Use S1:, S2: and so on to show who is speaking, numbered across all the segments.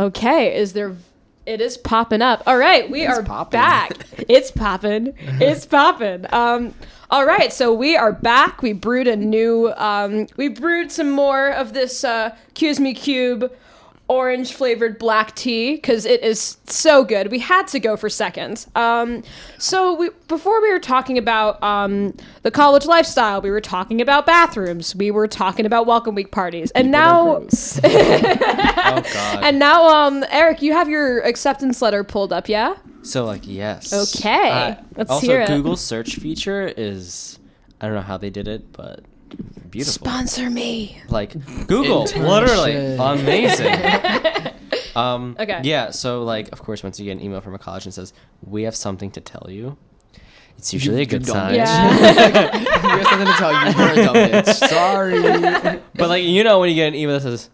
S1: Okay, is there? It is popping up. All right, we
S2: It's
S1: are
S2: poppin'.
S1: back. It's popping. It's popping. Um, all right, so we are back. We brewed a new. Um, we brewed some more of this uh, Cuse Me Cube orange flavored black tea because it is so good. We had to go for seconds. Um, so we before we were talking about um, the college lifestyle, we were talking about bathrooms. We were talking about welcome week parties, and now.
S3: Oh god.
S1: And now, um, Eric, you have your acceptance letter pulled up, yeah?
S3: so like yes.
S1: Okay,
S3: Uh,
S1: let's
S3: also,
S1: hear it.
S3: Also, Google's search feature is I don't know how they did it, but beautiful.
S1: Sponsor me.
S3: like Google, literally amazing. um,
S1: Okay.
S3: Yeah. So like, of course, once you get an email from a college and says we have something to tell you, it's usually a good
S2: dumb
S3: sign.
S1: Yeah.
S2: we have something to tell you. You're a dumb bitch. Sorry.
S3: But like you know when you get an email that says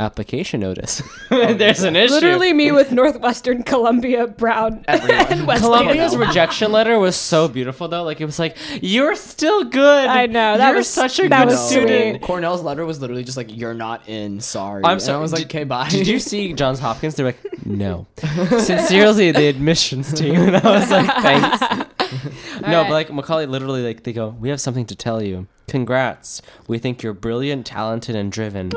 S3: application notice, oh, there's an issue.
S1: Literally me with Northwestern Columbia Brown.
S2: Everyone.
S1: Wesleyan.
S3: Columbia's rejection letter was so beautiful though. Like it was like, "You're still good."
S1: I know, that
S3: You're
S1: was-
S3: such a good student.
S1: sweet.
S2: Cornell's letter was literally just like, "You're not in. Sorry."
S3: I'm
S2: And
S3: sorry.
S2: I was like,
S3: did-
S2: "Okay, bye."
S3: Did you see Johns Hopkins? They're like, "No." Sincerely, the admissions team, and I was like, "Thanks." no,
S1: Alright.
S3: but like Macaulay, literally, like they go, "We have something to tell you. Congrats. We think you're brilliant, talented, and driven. We'd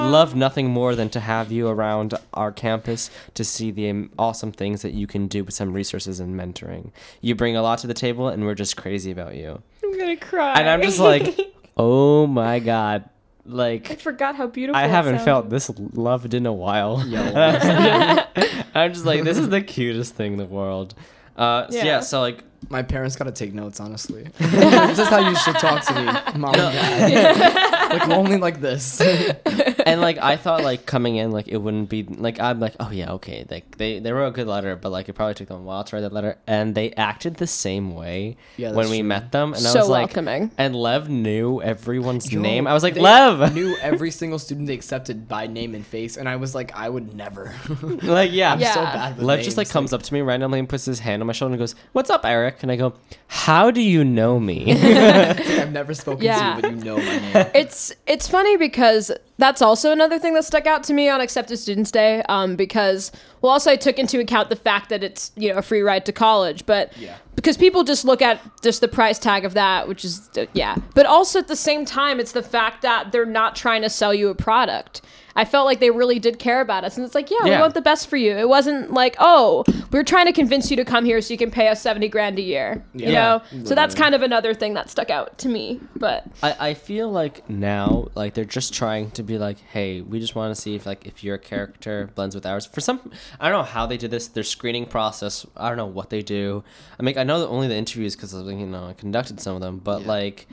S3: love nothing more than to have you around our campus to see the awesome things that you can do with some resources and mentoring. You bring a lot to the table, and we're just crazy about you."
S1: I'm gonna cry.
S3: And I'm just like, "Oh my god!" Like I
S1: forgot how beautiful.
S3: I haven't
S1: sounded.
S3: felt this loved in a while. I'm just like, this is the cutest thing in the world. Uh, so yeah.
S1: Yeah.
S3: so like,
S2: My parents gotta take notes, honestly. this is how you should talk to me, mom and dad. like only like this.
S3: and like, I thought like coming in, like it wouldn't be like I'm like, oh yeah, okay, like they they wrote a good letter, but like it probably took them a while to write that letter, and they acted the same way
S2: Yeah,
S3: when we
S2: true.
S3: met them, and I
S1: So
S3: was like,
S1: welcoming.
S3: and Lev knew everyone's
S2: Yo,
S3: name. I was like,
S2: they
S3: Lev,
S2: knew every single student they accepted by name and face, and I was like, I would never.
S3: like yeah.
S2: I'm
S1: Yeah.
S2: so bad with
S3: Lev just like
S2: names,
S3: comes up to me randomly and puts his hand on my shoulder and goes, "What's up, Eric?" And I go, "How do you know me?"
S2: It's like I've never spoken
S1: Yeah.
S2: to you, but you know my name.
S1: It's it's funny because that's also another thing that stuck out to me on Accepted Students Day. Um, because well, also I took into account the fact that it's you know a free ride to college, but
S2: Yeah.
S1: because people just look at just the price tag of that, which is uh, yeah. But also at the same time, it's the fact that they're not trying to sell you a product. I felt like they really did care about us, and it's like, yeah, we want the best for you. It wasn't like, oh, we're trying to convince you to come here so you can pay us seventy grand a year. You
S2: Yeah.
S1: know, so that's kind of another thing that stuck out to me. But
S3: I, I feel like now like they're just trying to be like hey we just want to see if like if your character blends with ours for some i don't know how they did this their screening process i don't know what they do i mean i know that only the interviews because you know i conducted some of them but
S2: Yeah.
S3: like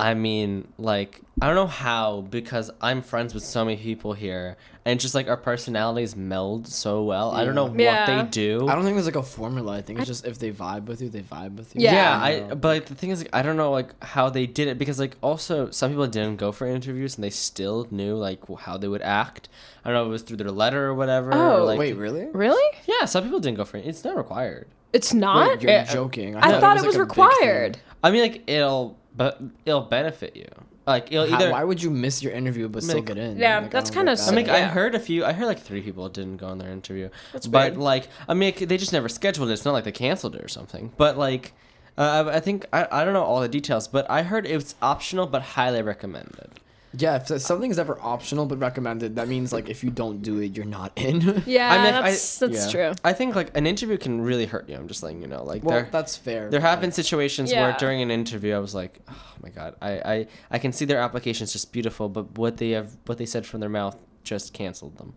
S3: i mean like i don't know how because i'm friends with so many people here and just like our personalities meld so well i don't know what
S1: Yeah.
S3: they do
S2: I don't think there's like a formula. I think it's just if they vibe with you, they vibe with you.
S1: Yeah.
S3: yeah,
S2: You
S3: I but like, the thing is like, I don't know like how they did it because like also some people didn't go for interviews and they still knew like how they would act. I don't know if it was through their letter or whatever. or,
S1: Oh,
S3: like,
S2: Wait, really?
S1: really,
S3: Yeah, some people didn't go for it. It's not required.
S1: it's not.
S2: Wait, you're
S3: Eh,
S2: joking.
S1: I thought it was,
S2: like, a big thing.
S1: required.
S3: I mean like it'll but it'll benefit you. Like it'll
S2: How-
S3: either
S2: why would you miss your interview but still
S3: Like-
S2: get in?
S1: Yeah,
S2: Like,
S1: that's
S2: don't
S1: kinda
S2: get
S3: I
S2: that.
S3: mean, I
S1: Yeah.
S3: heard a few. I heard like three people didn't go on their interview.
S1: That's
S3: but
S1: weird.
S3: like, I mean, they just never scheduled it. It's not like they canceled it or something. But like, uh, I I think I, I don't know all the details, but I heard it's optional but highly recommended.
S2: Yeah, if something's ever optional but recommended, that means like if you don't do it, you're not in.
S1: Yeah,
S3: I mean, I-
S1: that's that's
S2: yeah.
S1: true.
S3: I think like an interview can really hurt you. I'm just letting you know. Like
S2: well,
S3: there,
S2: that's fair.
S3: there have been situations where during an interview I was like, oh my god, I, I I can see their applications just beautiful, but what they have what they said from their mouth just canceled them.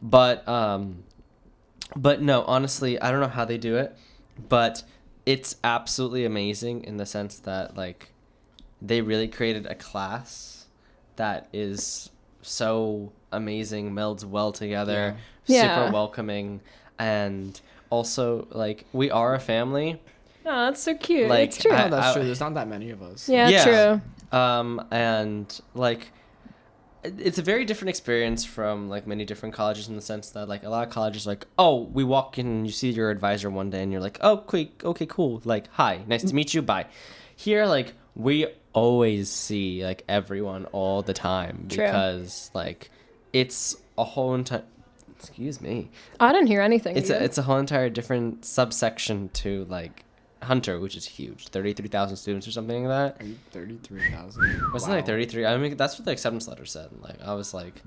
S3: But um, but no, honestly, I don't know how they do it, but it's absolutely amazing in the sense that like they really created a class that is so amazing, melds well together,
S1: Yeah.
S3: super
S1: Yeah.
S3: welcoming, and also like we are a family.
S1: Oh, that's so cute.
S3: Like,
S1: it's true.
S3: I-
S2: No, that's
S3: I-
S2: true. There's not that many of us.
S1: yeah,
S3: Yeah.
S1: true.
S3: Um, and like it's a very different experience from like many different colleges in the sense that like a lot of colleges like oh we walk in and you see your advisor one day and you're like oh quick okay cool like hi nice to meet you bye here like we always see like everyone all the time
S1: True.
S3: because like it's a whole entire Excuse me.
S1: I didn't hear anything.
S3: It's
S1: you.
S3: a it's a whole entire different subsection to like Hunter, which is huge, thirty three thousand students or something like that.
S2: Thirty-three thousand?
S3: Wasn't it like thirty three? I mean, that's what the acceptance letter said. Like, I was like,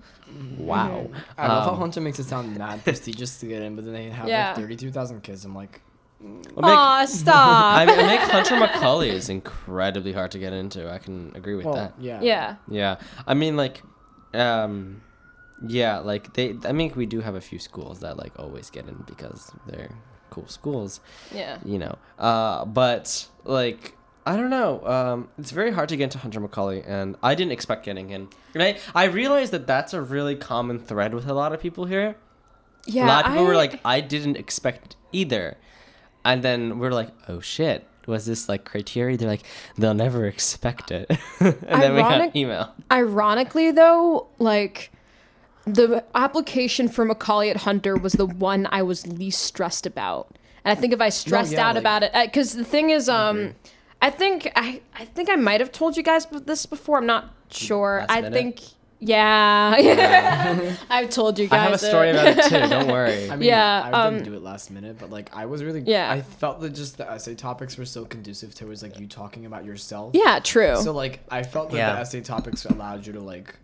S3: wow.
S2: I love how
S3: Um,
S2: Hunter makes it sound mad prestigious to get in, but then they have
S1: Yeah.
S2: like thirty-three thousand kids. I'm like,
S3: I make,
S1: Aw, stop.
S3: I, mean, I make Hunter Macaulay is incredibly hard to get into. I can agree with
S2: well,
S3: that.
S2: yeah,
S1: yeah.
S3: Yeah, I mean, like, um, yeah, like they. I mean, we do have a few schools that like always get in because they're cool schools.
S1: Yeah.
S3: you know. Uh, but like I don't know. Um, it's very hard to get into Hunter Macaulay, and I didn't expect getting in. And I I realized that that's a really common thread with a lot of people here.
S1: Yeah.
S3: a lot of people were like, I didn't expect either, and then we're like, oh shit. Was this like criteria? They're like, they'll never expect it. and then we
S1: Ironic-
S3: got email.
S1: Ironically, though, like the application for Macaulay at Hunter was the one I was least stressed about, and I think if I stressed
S2: yeah,
S1: out
S2: like-
S1: about it, because the thing is, um. I think I I think I might have told you guys this before. I'm not sure.
S3: Last
S1: I
S3: minute?
S1: think. Yeah, I've told you
S3: I
S1: guys.
S3: have a story
S1: it.
S3: about it too. Don't worry.
S2: I mean,
S1: Yeah,
S2: I
S1: um,
S2: didn't do it last minute, but like I was really,
S1: Yeah.
S2: I felt that just the essay topics were so conducive towards like you talking about yourself.
S1: Yeah, true.
S2: So like I felt that
S3: Yeah.
S2: the essay topics allowed you to like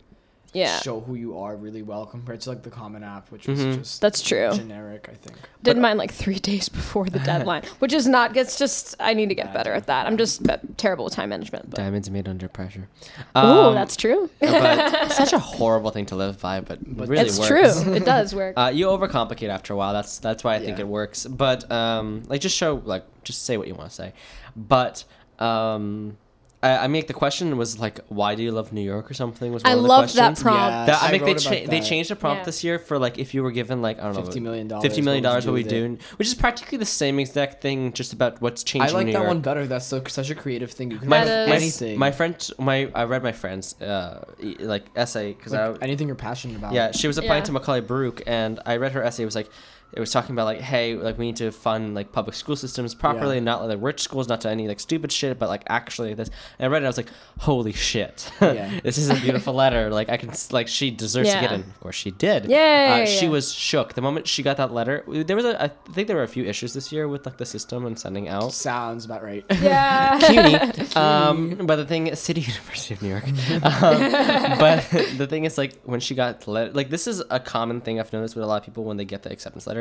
S1: yeah,
S2: show who you are really well compared to like the Common App, which was
S3: Mhm.
S2: just
S1: that's true.
S2: generic. I think.
S1: Did mine like three days before the deadline, which is not. It's just I need to get better at that. I'm just uh, terrible with time management. But.
S3: Diamonds made under pressure.
S1: Oh,
S3: Um,
S1: that's true.
S3: but such a horrible thing to live by, but,
S2: But
S3: really
S1: it's
S3: works.
S1: true. It does work.
S3: Uh, you overcomplicate after a while. That's that's why I think it works. But um, like just show like just say what you want to say. But um, I, I mean the question was like, why do you love New York or something? Was one
S1: I
S3: of the
S1: loved that
S3: questions.
S1: prompt.
S2: Yeah.
S3: That, I
S2: I
S3: mean, they,
S2: wrote
S3: cha-
S2: about
S3: they
S2: that.
S3: changed the prompt
S1: Yeah.
S3: this year for like if you were given like I don't know
S2: Fifty million dollars.
S3: fifty million dollars, what we
S2: with
S3: do,
S2: it?
S3: which is practically the same exact thing, just about what's changing.
S2: I like
S3: New
S2: that
S3: York.
S2: one better. That's so such a creative thing. You can
S3: My,
S1: That
S2: write
S1: is-
S3: my,
S2: anything.
S3: my friend, my I read my friend's uh, e- like essay because
S2: like,
S3: I
S2: anything you're passionate about.
S3: Yeah, she was applying
S1: Yeah.
S3: to Macaulay Baruch, and I read her essay. It was like, it was talking about like, hey, like we need to fund like public school systems properly,
S2: Yeah.
S3: and not like rich schools, not to any like stupid shit, but like actually this. And I read it, I was like, holy shit,
S2: Yeah.
S3: this is a beautiful letter. Like I can like she deserves to get
S1: Yeah.
S3: in. Of course she did.
S1: Yay.
S3: Uh, she was shook the moment she got that letter. There was a, I think there were a few issues this year with like the system and sending out.
S2: Sounds about right.
S1: yeah.
S3: CUNY. um, but the thing is, City University of New York. Um, but the thing is, like, when she got the letter, like, this is a common thing I've noticed with a lot of people when they get the acceptance letter.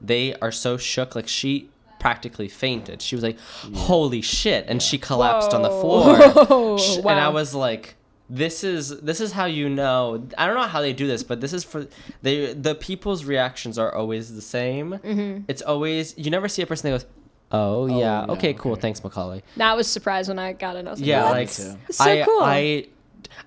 S3: They are so shook. Like, she practically fainted. She was like, holy shit. And she collapsed on the floor.
S1: Whoa.
S3: Sh-
S1: Wow.
S3: And I was like, this is this is how you know. I don't know how they do this, but this is for they. The people's reactions are always the same.
S1: Mm-hmm.
S3: It's always you never see a person that goes, "Oh, yeah,
S2: yeah,
S3: okay, cool, thanks, Macaulay."
S1: Now I was surprised when I got it. I was like,
S3: Yeah,
S1: what?
S3: like
S1: so
S3: I,
S1: cool.
S3: I,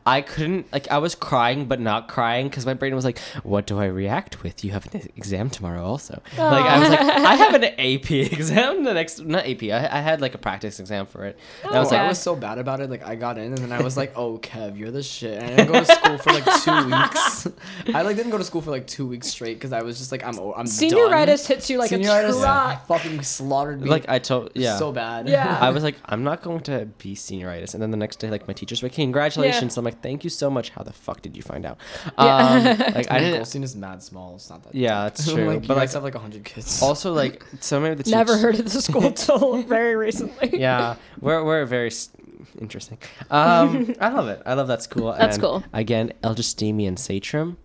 S3: I couldn't like I was crying but not crying because my brain was like, "What do I react with? You have an exam tomorrow, also." Like I was like, I have an AP exam the next not AP. I, I had like a practice exam for it. And I was
S2: Oh,
S3: like,
S2: I was so bad about it. Like I got in and then I was like, "Oh, Kev, you're the shit." And I didn't go to school for like two weeks. I like didn't go to school for like two weeks straight because I was just like, "I'm o- I'm done."
S1: Senioritis hits you like a
S2: Senioritis
S1: truck.
S2: fucking slaughtered me.
S3: like I told yeah.
S2: so bad.
S1: Yeah.
S3: I was like, I'm not going to be senioritis. And then the next day, like, my teacher's like, congratulations.
S1: Yeah.
S3: I'm like, thank you so much. How the fuck did you find out?
S1: Yeah.
S3: Um, like, I
S2: My
S3: didn't.
S2: Goldstein is mad small. It's not that.
S3: Yeah,
S2: deep.
S3: that's true.
S2: like,
S3: but, like,
S2: guys have like hundred kids.
S3: also, like, some of the teachers.
S1: Never heard of the school till very recently.
S3: Yeah, we're, we're very interesting. Um, I love it. I love that school.
S1: That's
S3: And
S1: cool.
S3: Again, Eldestemy and Satrum,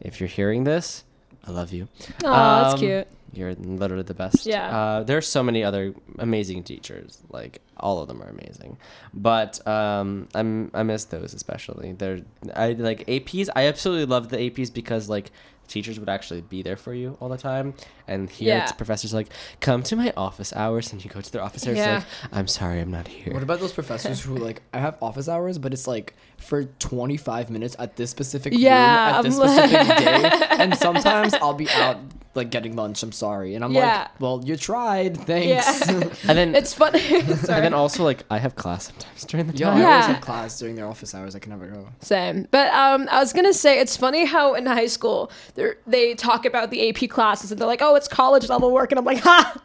S3: if you're hearing this, I love you.
S1: Oh, that's
S3: Um,
S1: cute.
S3: You're literally the best.
S1: Yeah.
S3: Uh, there's so many other amazing teachers. Like all of them are amazing, but um, I'm I miss those especially. They're I like APs. I absolutely love the APs because like teachers would actually be there for you all the time, and here it's professors like come to my office hours, and you go to their office hours.
S1: Yeah.
S3: Like I'm sorry, I'm not here.
S2: What about those professors who like I have office hours, but it's like for 25 minutes at this specific
S1: Yeah,
S2: room at this
S1: I'm like-
S2: specific day, and sometimes I'll be out like getting lunch. I'm sorry, and I'm
S1: Yeah.
S2: like, well, you tried, thanks.
S1: Yeah.
S3: and then
S1: It's funny.
S3: and then also like I have class sometimes during the
S2: Yo,
S3: time.
S2: I always
S1: Yeah.
S2: have class during their office hours. I can never go.
S1: Same. But um, I was gonna say it's funny how in high school they they talk about the AP classes and they're like, oh, it's college level work, and I'm like, ha.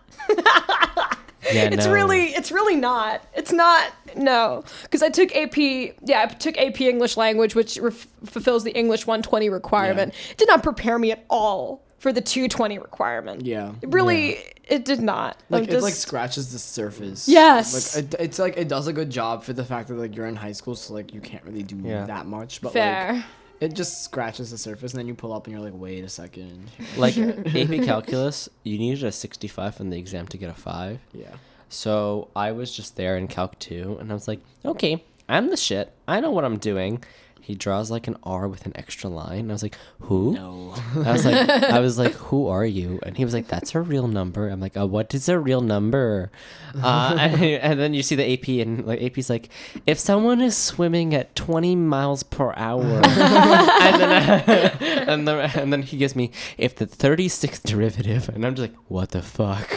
S3: Yeah,
S1: It's
S3: no.
S1: really, it's really not. It's not. No, because I took AP. Yeah, I took AP English language, which ref- fulfills the English 120 requirement. It did not prepare me at all for the 220 requirement.
S2: Yeah.
S1: It really, it did not.
S2: Like
S1: I'm
S2: it like scratches the surface.
S1: Yes.
S2: Like it, it's like it does a good job for the fact that like you're in high school, so like you can't really do
S3: Yeah.
S2: that much. But
S1: fair.
S2: like it just scratches the surface, and then you pull up and you're like, wait a second.
S3: Like AP Calculus, you needed a 65 from the exam to get a 5.
S2: Yeah.
S3: So I was just there in Calc 2, and I was like, okay, I'm the shit. I know what I'm doing. He draws like an R with an extra line. And I was like, who?
S2: No.
S3: I was like, I was like, who are you? And he was like, that's a real number. I'm like, oh, what is a real number? Uh, and, and then you see the AP, and like AP's like, if someone is swimming at 20 miles per hour, and then and then and then he gives me if the 36th derivative, and I'm just like, what the fuck?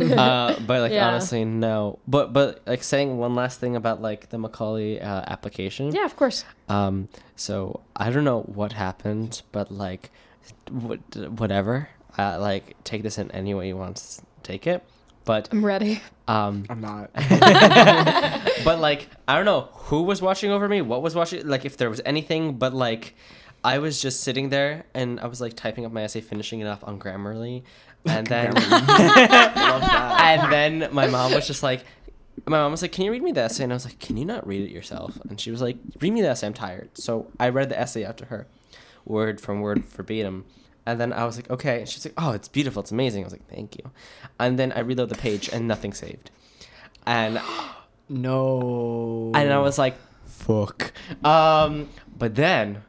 S3: uh, but like
S1: Yeah.
S3: honestly, no. But but like saying one last thing about like the Macaulay uh, application.
S1: yeah, of course.
S3: Um, so I don't know what happened, but like, what, whatever. Uh, like, take this in any way you want to take it. But
S1: I'm ready.
S3: um,
S2: I'm not.
S3: but like, I don't know who was watching over me, what was watching, like if there was anything. But like, I was just sitting there and I was like typing up my essay, finishing it up on Grammarly, and then and then my mom was just like, my mom was like, "Can you read me the essay?" And I was like, "Can you not read it yourself?" And she was like, "Read me the essay. I'm tired." So I read the essay after her, word from word verbatim. And then I was like, "Okay." And she's like, "Oh, it's beautiful. It's amazing." I was like, "Thank you." And then I reload the page and nothing saved. And
S2: No.
S3: and I was like, "Fuck." Um, but then,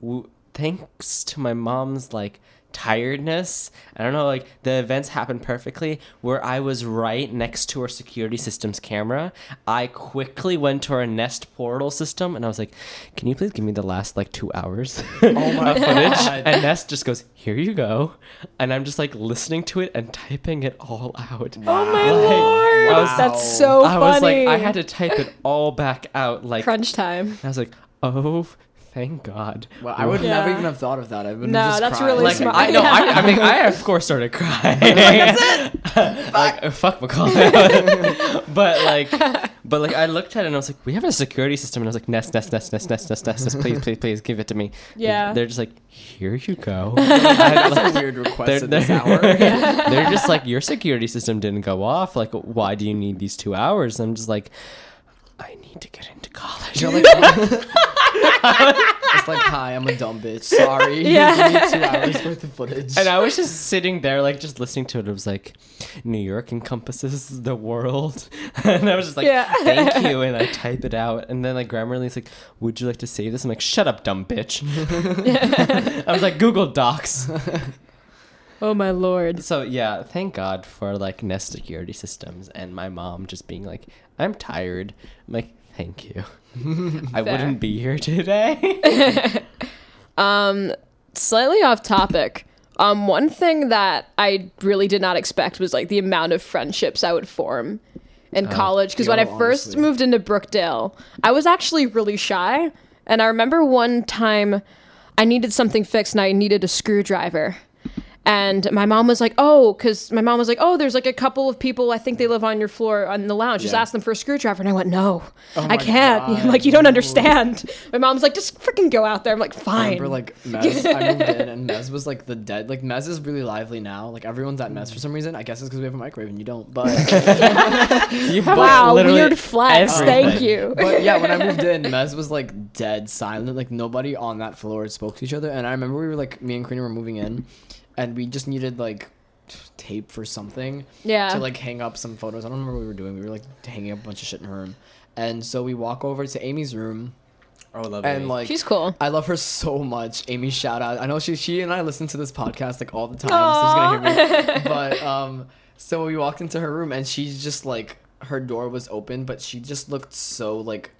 S3: w- thanks to my mom's like tiredness, I don't know, like the events happened perfectly. Where I was right next to our security systems camera, I quickly went to our Nest portal system, and I was like, "Can you please give me the last like two hours
S2: Oh my
S3: of footage?"
S2: God.
S3: And Nest just goes, "Here you go," and I'm just like listening to it and typing it all out.
S1: Oh my
S3: Like,
S1: lord,
S3: I was-
S1: that's so
S3: I
S1: funny.
S3: was like, I had to type it all back out, like
S1: crunch time.
S3: I was like, oh, thank God.
S2: Well, I would
S1: Yeah.
S2: never even have thought of that. I would
S1: No,
S2: just
S1: that's
S2: cried.
S1: really
S3: Like
S1: smart.
S3: I know,
S1: Yeah.
S3: I, I mean, I of course started crying. like uh, fuck Macaulay. but like, but like, I looked at it and I was like, we have a security system, and I was like, Nest, Nest, Nest, Nest, Nest, Nest, Nest, Nest, please, please, please, give it to me.
S1: Yeah.
S3: They're just like, here you go. I-
S2: That's a weird request
S3: they're,
S2: at this
S3: they're-
S2: hour.
S3: they're just like, your security system didn't go off. Like, why do you need these two hours? I'm just like, I need to get into college.
S2: You're like, it's like, hi, I'm a dumb bitch. Sorry.
S1: Yeah.
S2: Give me two hours worth of footage.
S3: And I was just sitting there, like, just listening to it. It was like, New York encompasses the world. and I was just like,
S1: Yeah.
S3: thank you. And I type it out. And then, like, Grammarly's like, would you like to save this? I'm like, shut up, dumb bitch. I was like, Google Docs.
S1: Oh my lord.
S3: So, yeah, thank God for, like, Nest security systems and my mom just being like, I'm tired. I'm like, thank you. I wouldn't be here today.
S1: Um, slightly off topic. Um, one thing that I really did not expect was like the amount of friendships I would form in college. Because when I first
S2: honestly.
S1: moved into Brookdale, I was actually really shy. And I remember one time I needed something fixed and I needed a screwdriver. And my mom was like, "Oh, because my mom was like, oh, there's like a couple of people. I think they live on your floor on the lounge. Just
S2: Yeah.
S1: ask them for a screwdriver." And I went, "No,
S2: Oh
S1: I can't." I'm
S2: God,
S1: like, "You don't
S2: no.
S1: understand." My mom's like, "Just freaking go out there." I'm like,
S2: I
S1: "Fine."
S2: remember like Mez. I moved in and Mez was like the dead. Like Mez is really lively now. Like everyone's at Mez for some reason. I guess it's because we have a microwave and you don't. But
S3: you
S1: wow, weird flex. Thank you.
S2: but yeah, when I moved in, Mez was like dead silent. Like nobody on that floor spoke to each other. And I remember we were like me and Karina were moving in, and we just needed like tape for something
S1: yeah.
S2: to like hang up some photos. I don't remember what we were doing. We were like hanging up a bunch of shit in her room. And so we walk over to Amy's room
S3: Oh, love
S2: and like
S1: She's cool.
S2: I love her so much. Amy, shout out. I know she she and I listen to this podcast like all the time, so she's gonna hear me. But um, so we walked into her room and she's just like her door was open, but she just looked so like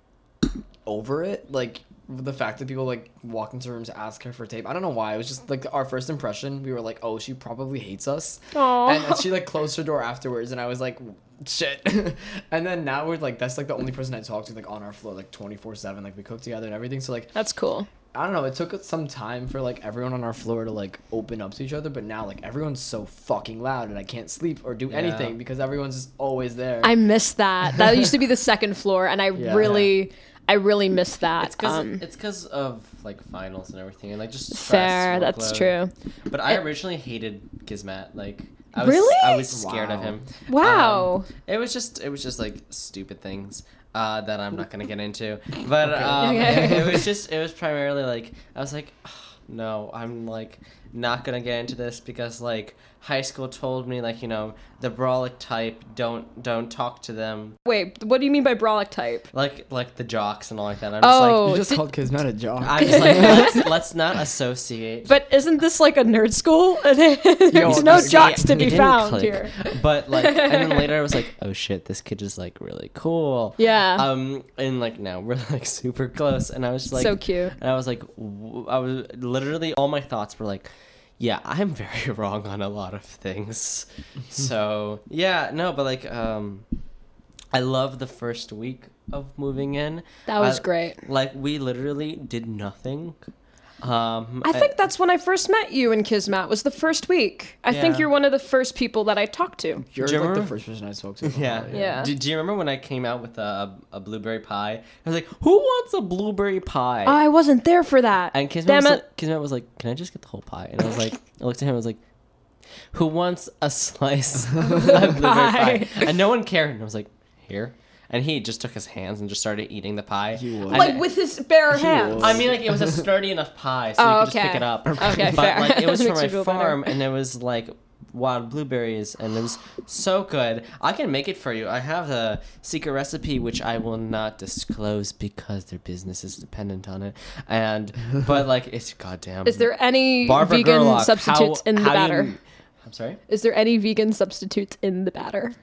S2: over it, like the fact that people like walk into rooms ask her for tape. I don't know why. It was just like our first impression. We were like, oh, she probably hates us.
S1: Aw.
S2: And, and she like closed her door afterwards, and I was like, shit. and then now we're like, that's like the only person I talk to like on our floor like twenty four seven. Like we cook together and everything. So like
S1: That's cool.
S2: I don't know. It took some time for like everyone on our floor to like open up to each other, but now like everyone's so fucking loud and I can't sleep or do
S3: Yeah.
S2: anything because everyone's just always there.
S1: I miss that. That used to be the second floor, and I
S2: Yeah.
S1: really, I really miss that.
S3: It's because
S1: Um,
S3: it's because of like finals and everything, and like just stress,
S1: fair. That's
S3: workload.
S1: true.
S3: But I
S1: It-
S3: originally hated Kismet. Like I was,
S1: Really?
S3: I was scared of him.
S1: Wow.
S3: Um, it was just it was just like stupid things uh, that I'm not gonna get into. But um,
S1: Okay.
S3: it, was just it was primarily like I was like, "Ugh, no, I'm like not gonna get into this because like high school told me like you know the brawlic type don't don't talk to them
S1: Wait, what do you mean by brawlic type?
S3: like like the jocks and all like that. I'm just
S1: Oh,
S3: like
S2: you just
S1: did-
S2: called Kismet a jock.
S3: I'm just like let's, let's not associate.
S1: But isn't this like a nerd school? There's no jocks to be found
S3: click.
S1: here.
S3: But like, and then later I was like, oh shit, this kid is like really cool.
S1: Yeah.
S3: Um, and like now we're like super close, and I was just like,
S1: so cute.
S3: and I was like, w- I was literally all my thoughts were like, yeah, I'm very wrong on a lot of things. so yeah, no, but like, um, I love the first week of moving in.
S1: That was
S3: I-
S1: great.
S3: Like we literally did nothing. Um,
S1: I think that's when I first met you in Kismet. Was the first week. I think
S3: Yeah.
S1: you're one of the first people that I talked to.
S2: You're
S3: Do you
S2: like the
S3: remember-
S2: first person I spoke to.
S3: Yeah.
S1: Yeah.
S3: Do, do you remember when I came out with a, a blueberry pie? I was like, "Who wants a blueberry pie?"
S1: I wasn't there for that.
S3: and Kismet
S1: Damn
S3: was,
S1: it.
S3: like, Kismet was like, "Can I just get the whole pie?" And I was like, I looked at him. I was like, "Who wants a slice of blueberry pie?"
S1: Pie.
S3: And no one cared. And I was like, "Here." And he just took his hands and just started eating the pie.
S2: He would.
S1: Like with his bare hands.
S3: I mean, like it was a sturdy enough pie, so
S1: Oh,
S3: you could just pick it up.
S1: Okay,
S3: but
S1: fair.
S3: like it was from my
S1: you feel better.
S3: farm, and it was like wild blueberries, and it was so good. I can make it for you. I have a secret recipe which I will not disclose because their business is dependent on it. And but like it's goddamn.
S1: Is there any
S3: Barbara
S1: vegan
S3: Gerlach,
S1: substitutes
S3: how-
S1: in the
S3: how do you-
S1: batter?
S3: I'm sorry.
S1: Is there any vegan substitutes in the batter?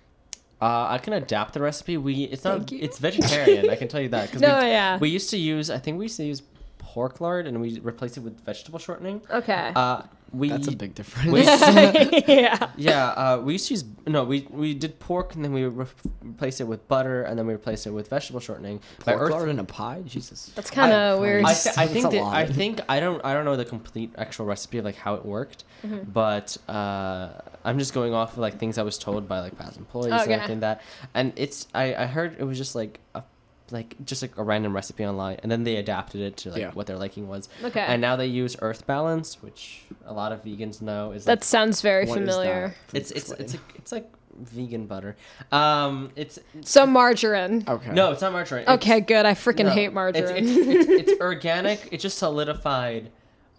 S3: Uh, I can adapt the recipe. We it's not it's vegetarian. I can tell you that because
S1: No,
S3: we,
S1: yeah.
S3: we used to use I think we used to use pork lard and we replaced it with vegetable shortening.
S1: Okay.
S3: Uh, we
S2: That's a big difference.
S3: we-
S1: yeah.
S3: yeah, uh, we used to use no, we we did pork and then we re- replaced it with butter and then we replaced it with vegetable shortening.
S2: Pork
S3: Earth-
S2: lard in a pie? Jesus.
S1: That's kind of weird.
S3: I, th- I think that, I think I don't I don't know the complete actual recipe of like how it worked,
S1: Mm-hmm.
S3: but uh, I'm just going off of like things I was told by like past employees
S1: Okay.
S3: and everything that, and it's I I heard it was just like a like just like a random recipe online and then they adapted it to like
S2: Yeah.
S3: what their liking was
S1: okay.
S3: and now they use earth balance which a lot of vegans know is
S1: that
S3: like,
S1: sounds very familiar.
S3: it's it's
S2: Explain.
S3: it's a, it's like vegan butter um it's
S1: So margarine.
S2: Okay.
S3: no it's not margarine It's-
S1: Okay, good. I freaking
S3: no,
S1: hate
S3: It's,
S1: margarine.
S3: it's, it's, it's organic. It just solidified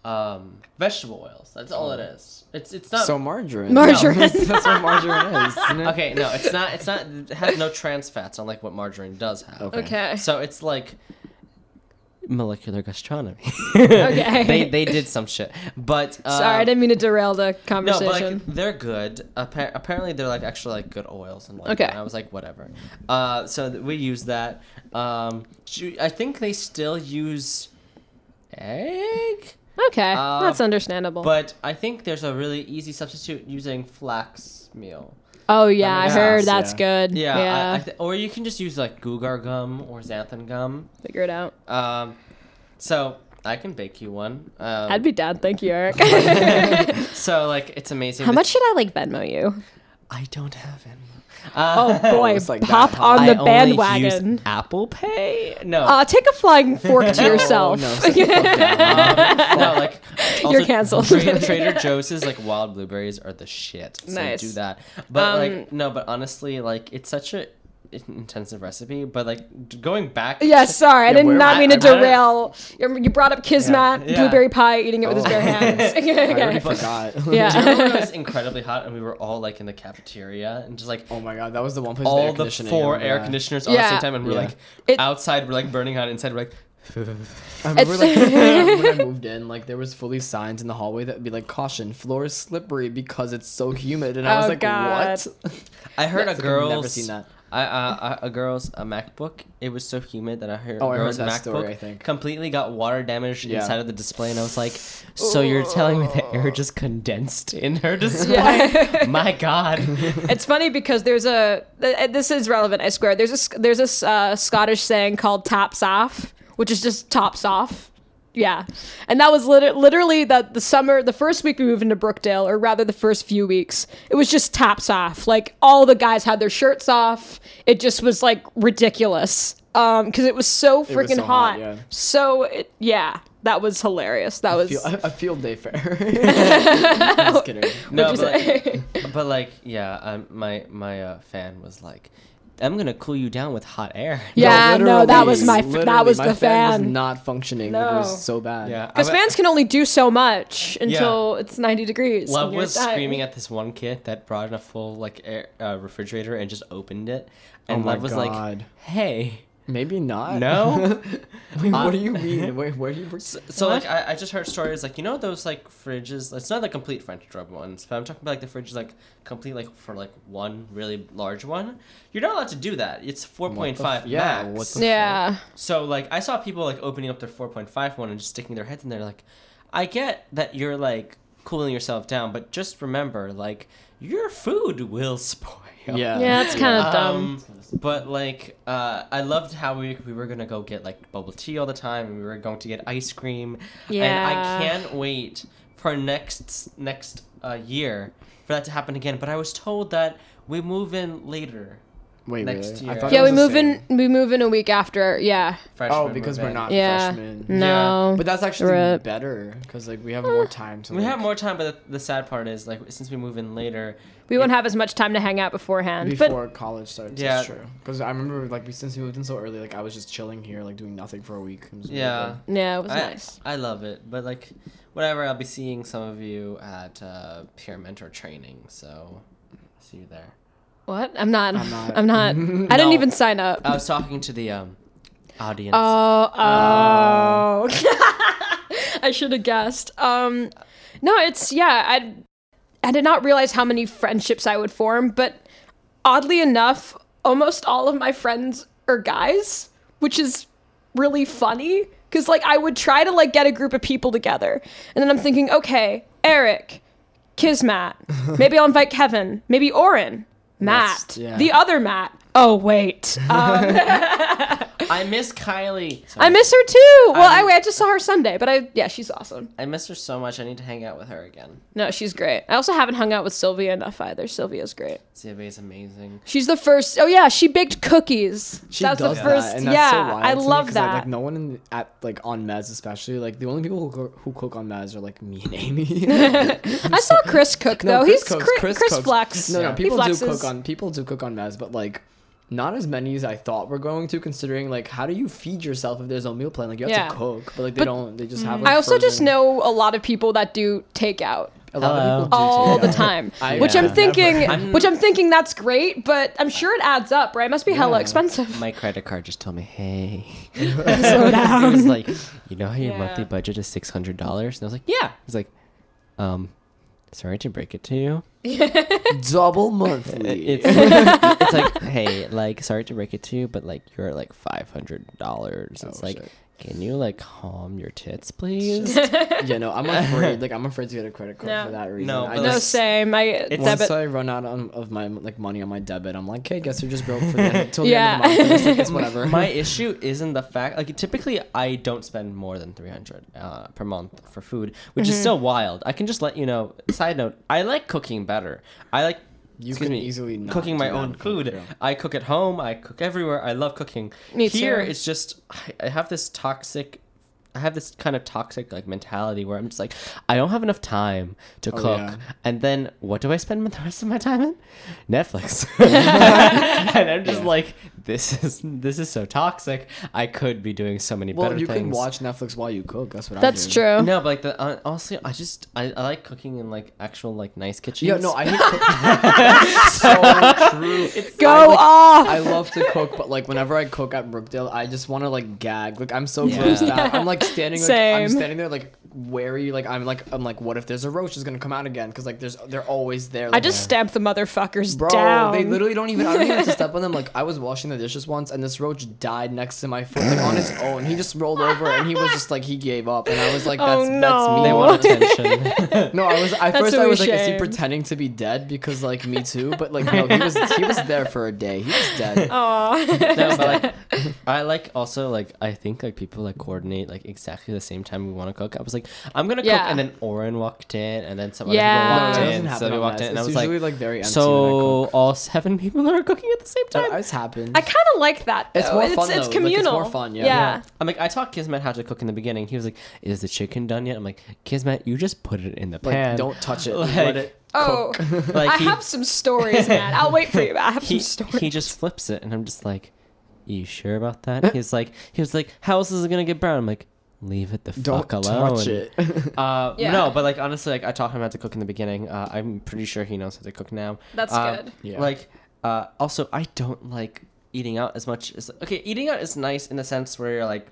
S3: um, vegetable oils. That's all it is. It's it's not.
S2: So margarine.
S1: Margarine.
S2: No, that's what margarine is, isn't it?
S3: okay, no, it's not. It's not. It has no trans fats, unlike what margarine does have.
S2: Okay.
S1: okay.
S3: So it's like molecular gastronomy.
S1: Okay.
S3: they they did some shit, but uh,
S1: Sorry, I didn't mean to derail the
S3: No,
S1: conversation.
S3: but like they're good. Appa- apparently, they're like actually like good oils and like.
S1: Okay.
S3: And I was like, whatever. Uh, so th- we use that. Um, sh- I think they still use egg,
S1: okay,
S3: uh,
S1: that's understandable.
S3: but I think there's a really easy substitute using flax meal.
S1: oh yeah, I heard
S2: sense,
S1: that's
S2: yeah.
S1: good.
S3: Yeah,
S1: Yeah,
S3: I, I th- or you can just use like guar gum or xanthan gum.
S1: figure it out.
S3: Um, so I can bake you one. Um,
S1: I'd be down. Thank you, Eric.
S3: so like it's amazing.
S1: How much should I like Venmo you?
S3: I don't have it.
S1: Oh boy,
S2: like
S1: pop
S2: high.
S1: on the
S3: I
S1: bandwagon.
S3: Apple Pay? No.
S1: Uh, take a flying fork to yourself.
S2: no, sit the fuck down.
S3: Um, no, like
S1: You're canceled.
S3: Trader, Trader Joe's like wild blueberries are the shit. So
S1: Nice.
S3: do that. But
S1: Um,
S3: like no, but honestly, like it's such a intensive recipe. But like going back.
S1: Yeah, sorry, I did
S2: where-
S1: not mean to derail. You you brought up Kismet,
S3: Yeah, yeah.
S1: blueberry pie, eating it with his
S2: Oh.
S1: bare hands.
S2: I already forgot.
S3: Do you remember when it was incredibly hot and we were all like in the cafeteria and just like
S2: Oh my god, that was the one place.
S3: all
S2: with air
S3: the four
S2: oh,
S3: air
S2: that.
S3: conditioners all at the same time and we're
S2: Yeah.
S3: like
S1: It-
S3: outside we're like burning hot inside we're like
S2: I remember like when I moved in, like there was fully signs in the hallway that would be like caution, floor is slippery because it's so humid, and I was
S1: Oh,
S2: like,
S1: God.
S2: what?
S3: I heard a
S2: It's like, I've
S3: girl's
S2: never seen that.
S3: I, uh, a girl's a MacBook. It was so humid that I heard
S2: Oh, I
S3: a
S2: heard
S3: girl's
S2: that
S3: MacBook
S2: story, I think.
S3: completely got water damaged
S2: Yeah.
S3: inside of the display, and I was like, "So you're telling me the air just condensed in her display?
S1: Yeah.
S3: My God!"
S1: It's funny because there's a this is relevant. I swear. There's a there's a uh, Scottish saying called "tops off," which is just tops off. Yeah, and that was liter- literally that the summer, the first week we moved into Brookdale, or rather the first few weeks, it was just tops off. Like all the guys had their shirts off. It just was like ridiculous. Um, because it was so freaking
S2: so
S1: hot.
S2: hot, yeah.
S1: So it, yeah, that was hilarious. That was.
S2: Feel- a, a field day fair. Just kidding.
S3: No, but like, but like, yeah, um, my my uh, fan was like, "I'm gonna cool you down with hot air."
S1: Yeah, no, that was my f- that was
S2: my
S1: the
S2: fan.
S1: fan.
S2: was not functioning. It
S1: No.
S2: was so bad.
S3: Yeah,
S1: Because fans can only do so much until it's 90 degrees.
S3: Love was
S1: dying.
S3: screaming at this one kid that brought in a full like air, uh, refrigerator and just opened it, and
S2: Oh
S3: Love was like, "Hey."
S2: Maybe not.
S3: No?
S2: Wait,
S3: Uh,
S2: what do you mean? Where, where do you?
S3: So, so like I, I just heard stories like you know those like fridges it's not the complete French drop ones but I'm talking about like the fridges like complete like for like one really large one you're not allowed to do that it's 4.5
S2: f- yeah,
S3: max
S2: what the
S1: Yeah.
S3: so like I saw people like opening up their 4.5 one and just sticking their heads in there like I get that you're like cooling yourself down but just remember like your food will spoil
S2: Yeah.
S1: Yeah, it's kind of dumb.
S3: um, but like, uh, I loved how we we were gonna go get like bubble tea all the time, and we were going to get ice cream.
S1: Yeah, And
S3: I can't wait for next next uh, year for that to happen again. But I was told that we move in later.
S2: Wait,
S3: next
S2: really?
S3: Year.
S1: Yeah, we move
S2: same.
S1: in. We move in a week after. Yeah.
S3: Freshmen
S2: Oh, because we're
S3: in.
S2: not
S1: Yeah.
S2: freshmen.
S1: No.
S2: But that's actually
S1: Rip.
S2: better because like we have more time to.
S3: We
S2: like,
S3: have more time, but the, the sad part is like since we move in later,
S1: We won't have as much time to hang out beforehand.
S2: before college starts.
S3: Yeah.
S2: That's true. Because I remember like since we moved in so early, like I was just chilling here, like doing nothing for a week. It was really
S3: yeah.
S1: yeah, it was
S3: I,
S1: nice.
S3: I love it, but like, whatever. I'll be seeing some of you at uh, peer mentor training, so see you there.
S1: What? I'm not.
S2: I'm not.
S1: I'm not. I didn't even sign up.
S3: I was talking to the um, audience.
S1: Oh, oh. I should have guessed. Um, no, it's yeah. I I did not realize how many friendships I would form, but oddly enough, almost all of my friends are guys, which is really funny because like I would try to like get a group of people together, and then I'm thinking, okay, Eric, Kismat, maybe I'll invite Kevin, maybe Oren, Matt,
S2: yeah.
S1: the other Matt. Oh wait, um,
S3: I miss Kylie.
S1: I miss her too. Well, I,
S3: I'm-
S1: I just saw her Sunday, but I yeah, she's awesome.
S3: I miss her so much. I need to hang out with her again.
S1: No, she's great. I also haven't hung out with Sylvia enough either. Sylvia's great.
S3: Sylvia's amazing.
S1: She's the first. Oh yeah, she baked cookies.
S2: She
S1: that's
S2: does
S1: the first.
S2: that, and that's
S1: yeah,
S2: so wild
S1: I
S2: to me
S1: love
S2: 'cause, like-
S1: that.
S2: Like, no one in at like on Mez especially like the only people who cook, who cook on Mez are like me and Amy.
S1: I saw Chris cook though.
S2: Chris
S1: He's
S2: cooks,
S1: Chris,
S2: Chris
S1: Chris
S2: cooks.
S1: flex.
S2: No, no,
S3: Yeah.
S1: He
S2: people do
S1: flexes.
S2: cook on people do cook on Mez, but like not as many as I thought we're going to. Considering like how do you feed yourself if there's no meal plan? Like you have
S1: Yeah.
S2: to cook, but like they
S1: But-
S2: don't. They just have. Like,
S1: I also just know a lot of people that do takeout
S2: a lot
S3: Hello.
S2: of people do
S1: all
S2: too,
S1: the
S2: yeah.
S1: time,
S2: I-
S1: which
S2: yeah,
S1: I'm thinking.
S3: I'm-
S1: which I'm thinking that's great, but I'm sure it adds up, right? It must be hella
S2: Yeah.
S1: expensive.
S3: My credit card just told me, "Hey."
S1: Slow down.
S3: It was like, you know how your
S1: Yeah.
S3: monthly budget is six hundred dollars, and I was like, "Yeah." He's like, um, sorry to break it to you.
S2: double monthly.
S3: It's it's like, hey, like, sorry to break it to you, but like, you're like five hundred dollars. It's
S2: Oh,
S3: like,
S2: shit.
S3: Can you like calm your tits, please?
S2: yeah, no, I'm afraid. Like I'm afraid to get a credit card
S1: No.
S2: for that reason.
S3: No,
S2: I
S3: but,
S1: no,
S2: just-
S1: same. I
S3: It's-
S2: Once
S1: debit.
S2: I run out on, of my like money on my debit, I'm like, okay, guess you're just broke for the end, till the
S1: Yeah.
S2: end of the month. It's, like, it's whatever.
S3: My issue isn't the fact like typically I don't spend more than 300 uh, per month for food, which
S1: Mm-hmm.
S3: is still wild. I can just let you know. Side note: I like cooking better. I like
S2: You
S3: excuse
S2: can
S3: me,
S2: easily not
S3: cooking my own food.
S2: yeah.
S3: I cook at home. I cook everywhere. I love cooking.
S1: Me
S3: Here
S1: too.
S3: it's just I, I have this toxic. I have this kind of toxic like mentality where I'm just like I don't have enough time to
S2: Oh,
S3: cook,
S2: yeah.
S3: and then what do I spend the rest of my time in? Netflix. and I'm just
S2: Yeah.
S3: like, this is this is so toxic. I could be doing so many
S2: Well,
S3: better
S2: you
S3: things.
S2: can watch Netflix while you cook. That's what I
S1: That's true.
S3: No, but like the uh, honestly, I just I, I like cooking in like actual like nice kitchens.
S2: Yeah, no, I hate cooking. so true.
S1: Go
S2: I, like,
S1: off.
S2: I love to cook, but like whenever I cook at Brookdale, I just want to like gag. Like I'm so
S3: Yeah.
S2: grossed out. I'm like standing, like I'm
S1: Same.
S2: standing there like wary. Like I'm like I'm like, what if there's a roach is gonna come out again? Because like there's they're always there.
S1: I just stamped the motherfuckers
S2: Bro,
S1: down.
S2: they literally don't even. I don't even have to step on them. Like I was washing the dishes once, and this roach died next to my foot, like on his own. He just rolled over, and he was just like he gave up, and I was like,
S1: Oh,
S2: that's
S1: no.
S2: that's me.
S3: They want attention.
S2: No, I was at
S1: That's
S2: first I was like, is he pretending to be dead? Because like me too, but like no, he was he was there for a day. He was dead.
S1: Aw.
S3: no, but like, I like also like I think like people like coordinate like exactly the same time we want to cook. I was like, I'm gonna cook,
S1: Yeah.
S3: and then Oren walked in, and then some
S1: Yeah.
S3: other people walked
S2: doesn't
S3: in,
S2: happen
S3: so we walked in, and I was
S2: usually
S3: like,
S2: like very empty
S3: so all seven people are cooking at the same time.
S2: It's happened.
S1: I kind of like that. Though.
S2: It's more
S1: it's,
S2: fun,
S1: It's
S2: though. Like, it's
S1: communal.
S2: more fun, yeah.
S1: yeah.
S3: I'm like, I taught Kismet how to cook in the beginning. He was like, "Is the chicken done yet?" I'm like, "Kismet, you just put it in the
S2: like
S3: pan.
S2: don't touch it.
S3: Like-
S2: let it
S1: Oh,
S3: like
S1: I
S3: he,
S1: have some stories, man. I'll wait for you. I have
S3: he,
S1: some stories.
S3: he just flips it, and I'm just like, "You sure about that?" He's like, he was like, "How else is it gonna get brown?" I'm like, "Leave it the
S2: Don't
S3: fuck alone."
S2: touch it.
S3: Uh,
S1: Yeah.
S3: No, but like honestly, like I taught him how to cook in the beginning. Uh, I'm pretty sure he knows how to cook now.
S1: That's
S3: Uh,
S1: good.
S2: Yeah.
S3: Like, uh, also, I don't like eating out as much as okay. Eating out is nice in the sense where you're like,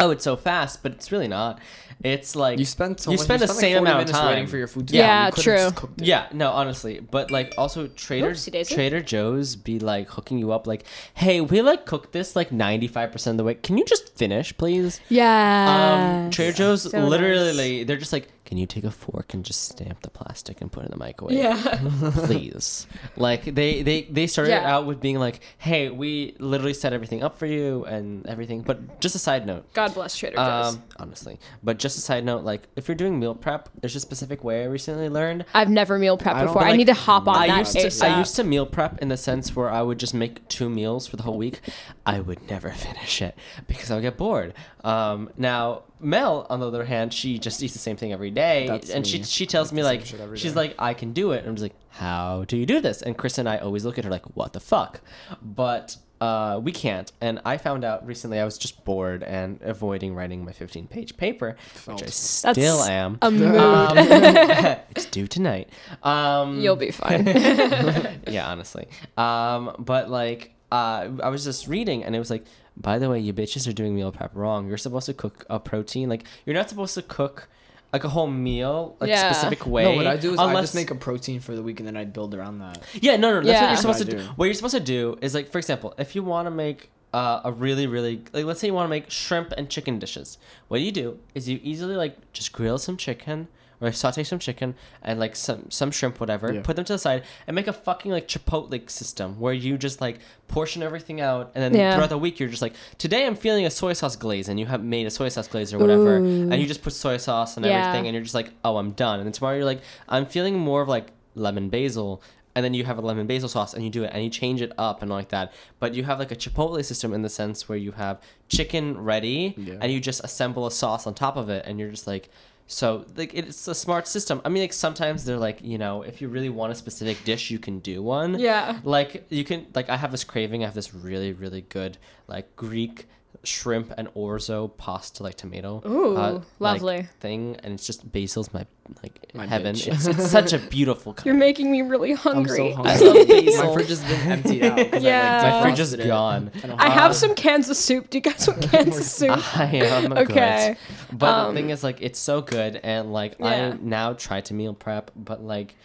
S3: oh, it's so fast, but it's really not. It's like
S2: you spend so
S3: you
S2: much,
S3: spend the same
S2: 40
S3: amount of time
S2: waiting for your food to
S1: Yeah,
S2: come. You
S1: true.
S2: just cooked it.
S3: Yeah, no, honestly, but like also Trader
S1: Oopsie daisy.
S3: Trader Joe's be like hooking you up, like, hey, we like cook this like ninety five percent of the way. Can you just finish, please?
S1: Yeah.
S3: Um, Trader Joe's
S1: So
S3: literally,
S1: nice.
S3: they're just like, can you take a fork and just stamp the plastic and put it in the microwave?
S1: Yeah.
S3: Please. like they they they started
S1: Yeah.
S3: out with being like, hey, we literally set everything up for you and everything. But just a side note.
S1: God bless Trader Joe's.
S3: Um, honestly, but just a side note, like if you're doing meal prep, there's a specific way I recently learned.
S1: I've never meal
S2: prep
S1: before. I need to hop on
S3: I
S1: that
S3: used to I used to meal prep in the sense where I would just make two meals for the whole week. I would never finish it because I would get bored. Um, now Mel, on the other hand, she just eats the same thing every day,
S2: That's
S3: and she
S2: me.
S3: she tells me like she's
S2: day.
S3: like I can do it. And I'm just like, how do you do this? And Chris and I always look at her like, what the fuck? But uh, we can't. And I found out recently I was just bored and avoiding writing my 15 page paper, which I
S2: Felt.
S3: still am.
S1: a mood.
S3: Um, it's due tonight. Um,
S1: You'll be fine.
S3: yeah, honestly. Um, but like, uh, I was just reading, and it was like, by the way, you bitches are doing meal prep wrong. You're supposed to cook a protein. Like, you're not supposed to cook like a whole meal like
S1: Yeah.
S3: specific way.
S2: No, what I do is I
S3: unless-
S2: just make a protein for the week and then I build around that.
S3: Yeah, no, no, that's
S1: Yeah.
S3: what you're supposed
S2: what
S3: to do.
S2: do.
S3: What you're supposed to do is like, for example, if you want to make uh, a really, really like, let's say you want to make shrimp and chicken dishes. What you do is you easily like just grill some chicken or saute some chicken and like some some shrimp, whatever.
S2: Yeah.
S3: Put them to the side and make a fucking like chipotle system where you just like portion everything out and then
S1: Yeah.
S3: throughout the week you're just like, today I'm feeling a soy sauce glaze and you have made a soy sauce glaze or whatever
S1: Ooh.
S3: and you just put soy sauce and
S1: Yeah.
S3: everything and you're just like, oh, I'm done. And then tomorrow you're like, I'm feeling more of like lemon basil and then you have a lemon basil sauce and you do it and you change it up and like that but you have like a chipotle system in the sense where you have chicken ready
S2: Yeah.
S3: and you just assemble a sauce on top of it and you're just like so like it's a smart system. I mean like sometimes they're like you know if you really want a specific dish you can do one.
S1: Yeah.
S3: like you can like i have this craving. I have this really really good like greek shrimp and orzo pasta like tomato
S1: Ooh,
S3: uh, like,
S1: lovely.
S3: thing and it's just basil's my like
S2: My
S3: heaven it's, it's such a beautiful
S1: You're making me really
S2: I'm
S1: hungry.
S2: so
S3: I
S2: hungry.
S3: love basil.
S2: My fridge has been emptied out. 'cause I,
S1: Yeah.
S2: like,
S1: My
S3: fridge is gone.
S2: I
S1: have
S3: Uh,
S1: some cans of soup. Do you guys want cans of soup?
S3: I am
S1: Okay.
S3: good. But
S1: Um,
S3: the thing is, like, it's so good, and like,
S1: Yeah.
S3: I now try to meal prep, but like,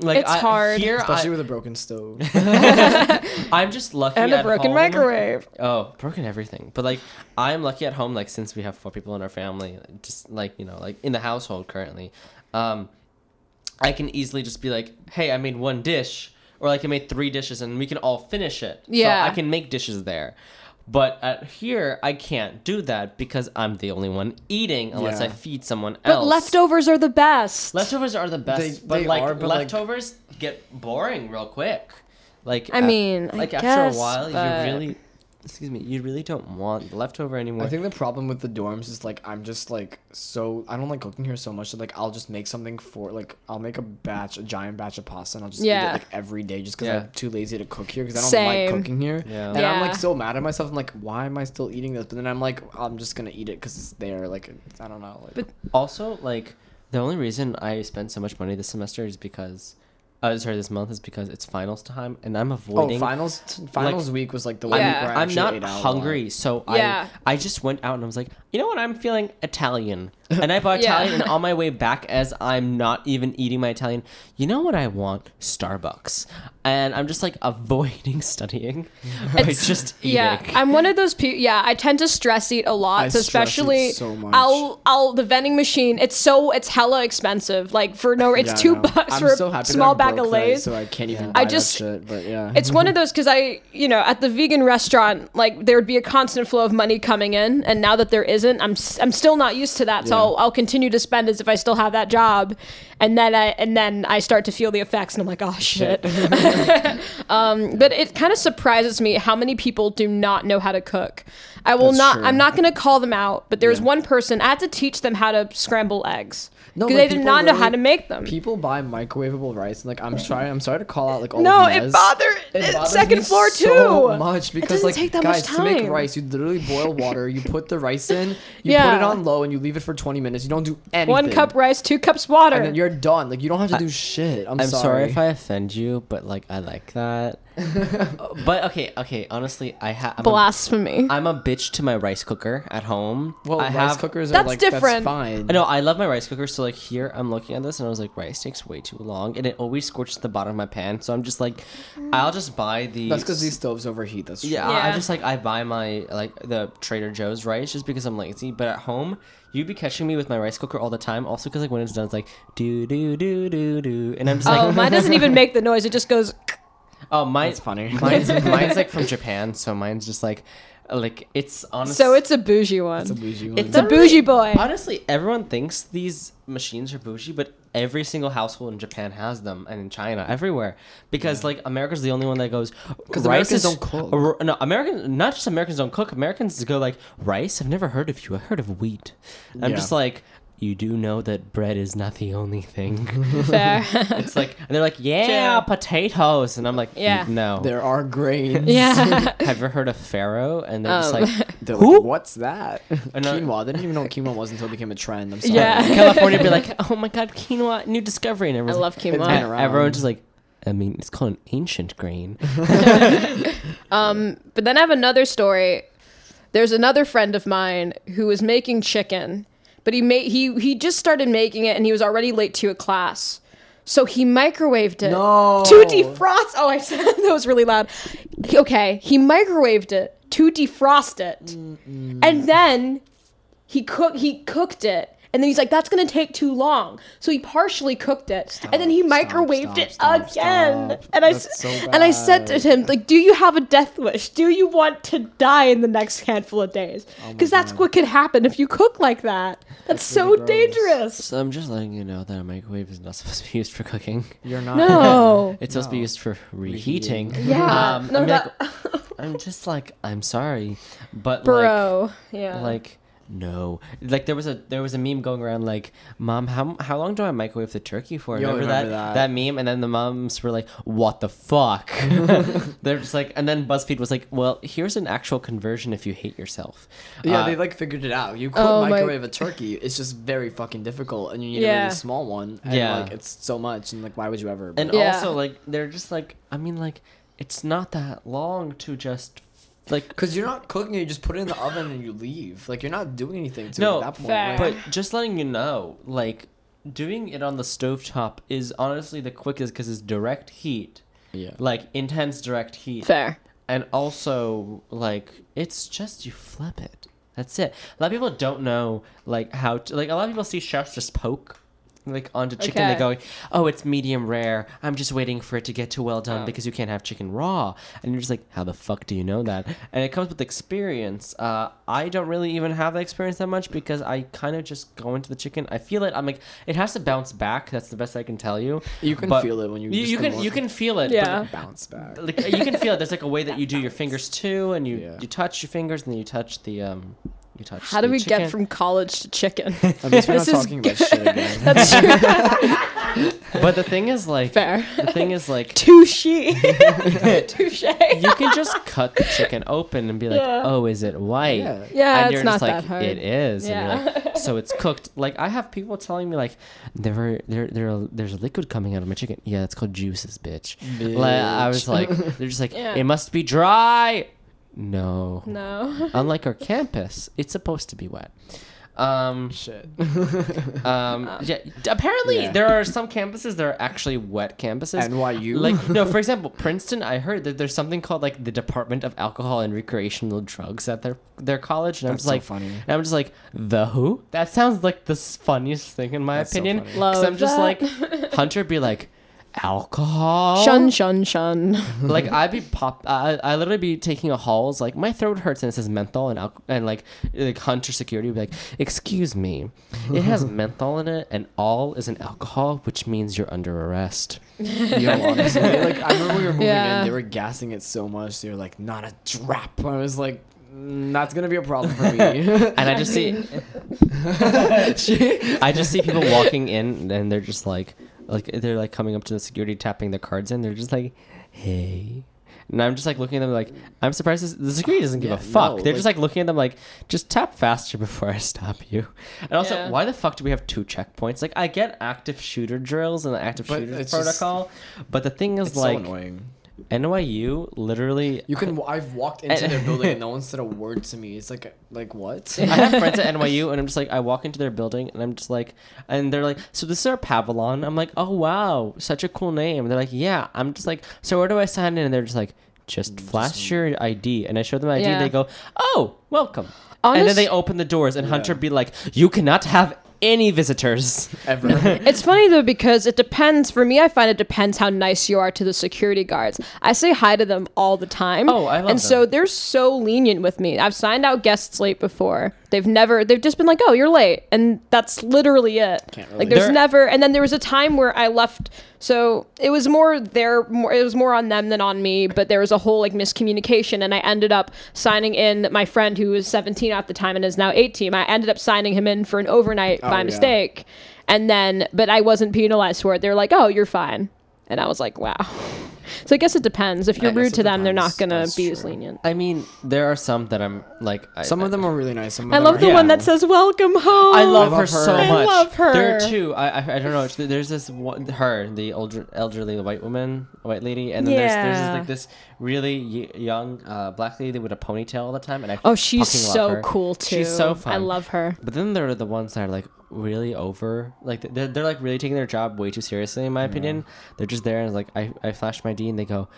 S3: like
S1: It's
S3: I,
S1: hard.
S3: Here,
S2: Especially
S3: I,
S2: with a broken stove.
S3: I'm just lucky
S1: and a
S3: at
S1: broken
S3: home.
S1: microwave.
S3: Oh, broken everything. But like, I'm lucky at home. Like, since we have four people in our family, just like you know, like in the household currently, um, I can easily just be like, hey, I made one dish, or like I made three dishes, and we can all finish it.
S1: Yeah.
S3: so I can make dishes there. But at here, I can't do that because I'm the only one eating unless I feed someone else.
S1: But
S3: else.
S1: leftovers are the best.
S3: Leftovers are the best,
S2: They-
S3: but
S2: they
S3: like
S2: are, but, like-
S3: leftovers get boring real quick. Like
S1: I
S3: a-
S1: mean, I
S3: like after
S1: guess,
S3: a while,
S1: but-
S3: you really, excuse me, you really don't want the leftover anymore.
S2: I think the problem with the dorms is like I'm just like so I don't like cooking here so much that like I'll just make something for like I'll make a batch, a giant batch of pasta, and I'll just eat it like every day just because
S3: Yeah.
S2: I'm too lazy to cook here because I don't
S1: Same.
S2: like cooking here.
S3: Yeah.
S2: And I'm like so mad at myself. I'm like, why am I still eating this? But then I'm like, I'm just gonna eat it because it's there. Like I don't know. Like,
S1: But-
S3: also, like the only reason I spent so much money this semester is because, uh, sorry, this month is because it's finals time, and I'm avoiding.
S2: oh,
S3: avoiding.
S2: finals finals week was like the one
S1: Yeah.
S2: week where I
S3: I'm not
S2: ate out
S3: hungry, so
S1: Yeah.
S3: I I just went out and I was like, you know what? I'm feeling Italian. And I bought
S1: Yeah.
S3: Italian, and on my way back, as I'm not even eating my Italian, you know what I want? Starbucks, and I'm just like avoiding studying by
S1: It's-
S3: just eating.
S1: Yeah, I'm one of those people. Yeah, I tend to stress eat a lot,
S2: I
S1: so
S2: stress
S1: especially
S2: so much.
S1: I'll I'll the vending machine. It's so it's hella expensive. Like for no, it's
S2: Yeah,
S1: two
S2: know.
S1: bucks
S2: I'm
S1: for a
S2: so happy that
S1: small bag of
S2: broke
S1: Lay's.
S2: so I can't even.
S1: I
S2: Buy
S1: just-
S2: that shit, but yeah.
S1: It's one of those because I, you know, at the vegan restaurant, like there would be a constant flow of money coming in, and now that there isn't, I'm s- I'm still not used to that. So
S2: Yeah.
S1: I'll continue to spend as if I still have that job, and then I and then I start to feel the effects, and I'm like, oh shit. um, but it kind of surprises me how many people do not know how to cook. I will
S2: That's
S1: not.
S2: true.
S1: I'm not going to call them out, but there's
S2: Yeah.
S1: one person I had to teach them how to scramble eggs
S2: No,
S1: because
S2: like,
S1: they did not know how to make them.
S2: People buy microwavable rice, and like I'm sorry, I'm sorry to call out like all
S1: No,
S2: of
S1: it
S2: Nez.
S1: bother-
S2: It
S1: it-
S2: bothers
S1: second
S2: me
S1: floor
S2: so much because
S1: doesn't
S2: like
S1: take that much
S2: guys to make rice, you literally boil water, you put the rice in, you put it on low, and you leave it for 20 minutes. You don't do anything.
S1: One cup rice, two cups water.
S2: and then you're done. Like you don't have to do shit. I'm,
S3: I'm sorry. if I offend you, but like I like that. but okay, okay. Honestly, I have.
S1: Blasphemy.
S3: I'm a bitch to my rice cooker at home.
S2: Well,
S3: I
S2: rice
S3: have,
S2: cookers
S1: That's
S2: are like
S1: different.
S2: That's fine.
S3: I know I love my rice cooker. So like here, I'm looking at this and I was like, rice takes way too long, and it always scorches the bottom of my pan. So I'm just like, I'll just buy the.
S2: That's because these stoves overheat. That's true.
S3: Yeah, I- I just like I buy my like the Trader Joe's rice just because I'm lazy. But at home, you'd be catching me with my rice cooker all the time. Also because like when it's done, it's like do do do do do, and I'm just oh, like,
S1: oh, mine doesn't even make the noise. It just goes.
S3: oh, mine's
S2: That's funny.
S3: Mine's mine's like from Japan, so mine's just like, like it's honestly.
S1: So it's a bougie one.
S2: It's a bougie one.
S1: It's a bougie boy.
S3: Honestly, everyone thinks these machines are bougie, but every single household in Japan has them, and in China, everywhere. Because like America's the only one that goes.
S2: 'Cause
S3: rice
S2: Americans
S3: is-
S2: don't cook.
S3: or- no, Americans not just Americans don't cook. Americans go like rice. I've never heard of you. I heard of wheat. I'm
S2: Yeah.
S3: just like. You do know that bread is not the only thing.
S1: Fair.
S3: it's like, and they're like, yeah,
S1: True.
S3: potatoes, and I'm like,
S1: Yeah.
S3: no.
S2: there are grains.
S1: yeah.
S3: Have you ever heard of farro? And they're just
S1: Um,
S3: like,
S2: They're
S3: Who?
S2: like, what's that?
S3: know-
S2: quinoa. I didn't even know what quinoa was until it became a trend. I'm sorry.
S1: Yeah.
S3: California be like, oh my god, quinoa, new discovery, and
S1: I
S3: everyone's
S1: love
S2: It's been
S1: quinoa.
S3: and
S2: around.
S3: everyone's just like, I mean, it's called an ancient grain.
S1: Um, but then I have another story. There's another friend of mine who was making chicken, but he made he he just started making it and he was already late to a class. So he microwaved it
S2: No.
S1: to defrost. Oh, I said that was really loud. Okay, he microwaved it to defrost it, and then he cook he cooked it. And then he's like, "That's gonna take too long." So he partially cooked it, and then he
S2: Stop,
S1: microwaved
S2: stop,
S1: it again.
S2: stop.
S1: And I
S2: so
S1: and I said to him, "Like, do you have a death wish? Do you want to die in the next handful of days? Because that's
S2: God.
S1: what could happen if you cook like that. That's, so
S2: really gross.
S1: dangerous."
S3: So I'm just letting you know that a microwave is not supposed to be used for cooking.
S2: You're not.
S1: No.
S3: It's supposed to be used for reheating.
S1: Yeah.
S3: Um,
S1: no,
S3: I mean,
S1: that,
S3: like, I'm just like, I'm sorry, but
S1: bro. yeah.
S3: like, like, no. Like there was a there was a meme going around like, mom, how how long do I microwave the turkey for?
S2: Yo,
S3: remember,
S2: remember
S3: that,
S2: that.
S3: meme? And then the moms were like, what the fuck? They're just like, and then BuzzFeed was like, well, here's an actual conversion if you hate yourself.
S2: Yeah,
S3: Uh,
S2: they like figured it out. You could
S1: Oh my-
S2: microwave a turkey. It's just very fucking difficult, and you need a really small one. And
S3: Yeah.
S2: like it's so much, and like why would you ever?
S3: And
S1: Yeah.
S3: also, like, they're just like, I mean, like, it's not that long to just, like,
S2: Cause you're not cooking it, you just put it in the oven and you leave. Like you're not doing anything to
S3: No,
S2: it at that point.
S1: fair.
S2: Like,
S3: but just letting you know, like, doing it on the stovetop is honestly the quickest because it's direct heat,
S2: yeah.
S3: like, intense direct heat.
S1: Fair.
S3: And also, like, it's just you flip it. That's it. A lot of people don't know, like, how to, like, a lot of people see chefs just poke. Like onto chicken, they go, "Oh, it's medium rare. I'm just waiting for it to get too well done
S2: Oh.
S3: because you can't have chicken raw." And you're just like, "How the fuck do you know that?" And it comes with experience. Uh, I don't really even have that experience that much because I kind of just go into the chicken. I feel it. I'm like, it has to bounce back. That's the best I can tell you.
S2: You can
S3: But
S2: feel it when you.
S3: You, you can you can feel it.
S1: Yeah.
S2: bounce back.
S3: like you can feel it. There's like a way that you do your fingers too, and you
S2: Yeah.
S3: you touch your fingers, and then you touch the um, you touch.
S1: How do we
S3: chicken.
S1: get from college to chicken?
S2: At least we're not
S1: This is
S2: talking about shit again.
S1: That's true.
S3: But the thing is, like,
S1: Fair.
S3: the thing is, like,
S1: Touche. Touche.
S3: you can just cut the chicken open and be like,
S1: Yeah.
S3: "Oh, is it white?"
S2: Yeah.
S1: Yeah,
S3: and
S1: it's
S3: you're
S1: not
S3: just like,
S1: that hard.
S3: "It is." And you're
S1: Yeah.
S3: like, so it's cooked. Like I have people telling me like, "There, were- there, there, there's a liquid coming out of my chicken." Yeah, it's called juices, bitch. Like, I was like, they're just like,
S1: Yeah.
S3: "It must be dry." No.
S1: No.
S3: Unlike our campus, it's supposed to be wet. Um,
S2: Shit.
S3: um, yeah. Apparently,
S2: Yeah.
S3: there are some campuses that are actually wet campuses.
S2: NYU.
S3: Like no, for example, Princeton. I heard that there's something called like the Department of Alcohol and Recreational Drugs at their their college, and I'm just
S2: so
S3: like,
S2: funny.
S3: and I'm just like, the who? That sounds like the funniest thing in my
S2: That's so
S3: opinion.
S2: funny.
S3: 'Cause
S1: Love
S3: I'm just
S1: that.
S3: like, Hunter be like, alcohol.
S1: Shun, shun, shun.
S3: like I'd be pop. I I literally be taking a halls. Like my throat hurts and it says menthol and alcohol and like like Hunter security would be like, excuse me, it has menthol in it and all is an alcohol, which means you're under arrest.
S2: Yo, honestly, like I remember we were moving
S1: Yeah.
S2: in, they were gassing it so much. They were like, "Not a drop." I was like, mm, "That's gonna be a problem for me."
S3: And I just see, I just see people walking in and they're just like, like they're like coming up to the security, tapping their cards in. They're just like, hey. And I'm just like looking at them like I'm surprised this, the security doesn't give
S2: Yeah,
S3: a fuck.
S2: no,
S3: They're just
S2: like-
S3: like looking at them like just tap faster before I stop you. And also,
S1: Yeah.
S3: why the fuck do we have two checkpoints? Like I get active shooter drills and the active
S2: But
S3: shooter
S2: it's just-
S3: protocol, but the thing is like
S2: so annoying.
S3: NYU literally
S2: You can. I've walked into their building and no one said a word to me. It's like, like what?
S3: I have friends at NYU, and I'm just like, I walk into their building, and I'm just like, and they're like, so this is our Pavilion. I'm like, oh wow, such a cool name. they're like, yeah. I'm just like, so where do I sign in? And they're just like, just mm, flash your ID. And I show them my ID,
S1: Yeah.
S3: and they go, oh, welcome. and then they open the doors, and Hunter be like, you cannot have any visitors.
S2: Ever.
S1: It's funny though because it depends. For me, I find it depends how nice you are to the security guards. I say hi to them all the time.
S3: Oh, I love
S1: And so they're so lenient with me. I've signed out guests late before. They've never. They've just been like, "Oh, you're late," and that's literally it.
S2: Can't
S1: Like, there's
S3: There-
S1: never. And then there was a time where I left. So it was more their. More, it was more on them than on me. But there was a whole like miscommunication, and I ended up signing in my friend who was 17 at the time and is now 18. I ended up signing him in for an overnight
S2: Oh,
S1: by
S2: yeah.
S1: mistake. And then, but I wasn't penalized for it. They're like, "Oh, you're fine," and I was like, "Wow." So I guess it depends. If you're
S2: I guess
S1: rude
S2: it
S1: to them, they're not
S2: depends.
S1: gonna
S2: That's
S1: be as
S2: true.
S1: lenient.
S3: I mean, there are some that I'm like, I,
S2: Some of them are really nice. Some of
S1: I
S2: them
S1: love
S2: are
S1: the one that says "Welcome home."
S3: I love,
S2: I
S3: her,
S2: love
S3: so
S2: her. I
S3: much.
S1: love her.
S3: There are two. I, I I don't know. There's this one, her, the older elderly white woman, white lady, and then there's there's
S1: Yeah.
S3: this, like this really y- young uh, black lady with a ponytail all the time, and I
S1: Oh, she's
S3: fucking love
S1: so
S3: her.
S1: cool too.
S3: She's so fun.
S1: I love her.
S3: But then there are the ones that are like really over, like they're, they're like really taking their job way too seriously, in my opinion. They're just there and it's like I I flash my D and they go,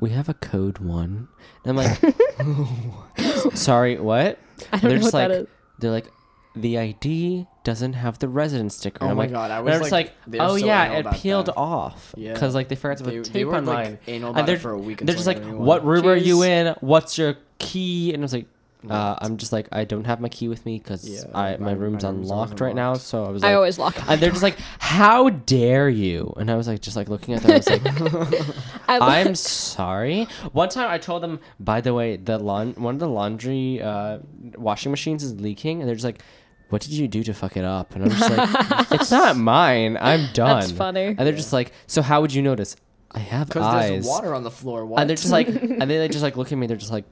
S3: "We have a code one," and I'm like, "Sorry, what?"
S1: I don't
S3: they're
S1: know
S3: just
S1: what
S3: like,
S1: that is.
S3: they're like, the ID doesn't have the residence sticker.
S2: Oh
S3: I'm
S2: my
S3: like,
S2: God, I was like-
S3: like, oh
S2: so
S3: yeah, it peeled
S2: that.
S3: off
S2: Yeah.
S3: because like they forgot to put
S2: They-
S3: tape
S2: they were,
S3: on
S2: like,
S3: mine.
S2: anal
S3: and they're
S2: for a week
S3: They're just like,
S2: I got a new
S3: what room are you in? What's your key? And I was like. Uh, I'm just like I don't have my key with me because
S2: Yeah,
S3: I
S2: my-
S3: my
S2: my
S3: room's
S2: room's always
S3: unlocked right now. So I was like,
S1: I always lock.
S3: and they're just like, "How dare you?" And I was like, just like looking at them, I was like,
S1: I lo-
S3: "I'm sorry." One time, I told them, by the way, the laun- one of the laundry uh, washing machines is leaking, and they're just like, "What did you do to fuck it up?" And I'm just like, "It's not mine. I'm done."
S1: That's funny.
S3: And they're just like, "So how would you notice?" I have eyes.
S2: Because there's water on the floor. What?
S3: And they're just like, and then they just like look at me. They're just like,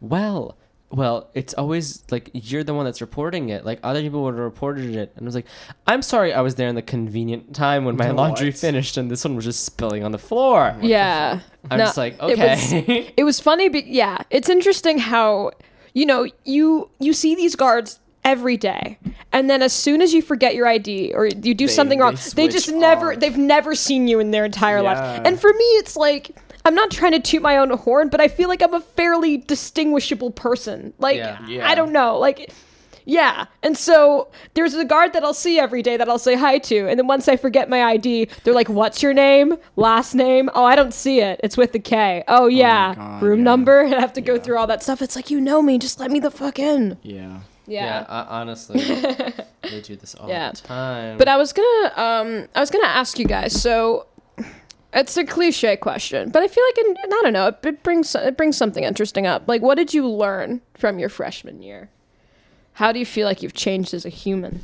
S3: well, well, it's always like you're the one that's reporting it. Like other people would have reported it, and I was like, I'm sorry, I was there in the convenient time when my
S2: What?
S3: laundry finished, and this one was just spilling on the floor.
S1: yeah.
S3: I'm
S1: No,
S3: just like,
S1: it was-
S3: okay.
S1: It was funny, but yeah, it's interesting how you know you you see these guards every day, and then as soon as you forget your ID or you do
S2: They-
S1: something wrong, they just
S2: switch
S1: never
S2: off.
S1: they've never seen you in their entire lives.
S2: Yeah.
S1: And for me, it's like I'm not trying to toot my own horn, but I feel like I'm a fairly distinguishable person. Like
S3: Yeah.
S2: Yeah.
S1: I don't know, like. Yeah. And so there's a guard that I'll see every day that I'll say hi to. And then once I forget my ID, they're like, What's your name? Last name? Oh, I don't see it. It's with the K. Oh, yeah.
S2: God,
S1: Room
S2: yeah.
S1: number? And I have to go through all that stuff. It's like, You know me. Just let me the fuck in.
S2: yeah.
S3: yeah,
S1: Yeah.
S3: uh, honestly, they do this all
S1: Yeah.
S3: the time.
S1: But I was gonna um I was gonna ask you guys, so it's a cliche question, but I feel like in, I don't know, it, it brings it brings something interesting up. Like what did you learn from your freshman year? How do you feel like you've changed as a human?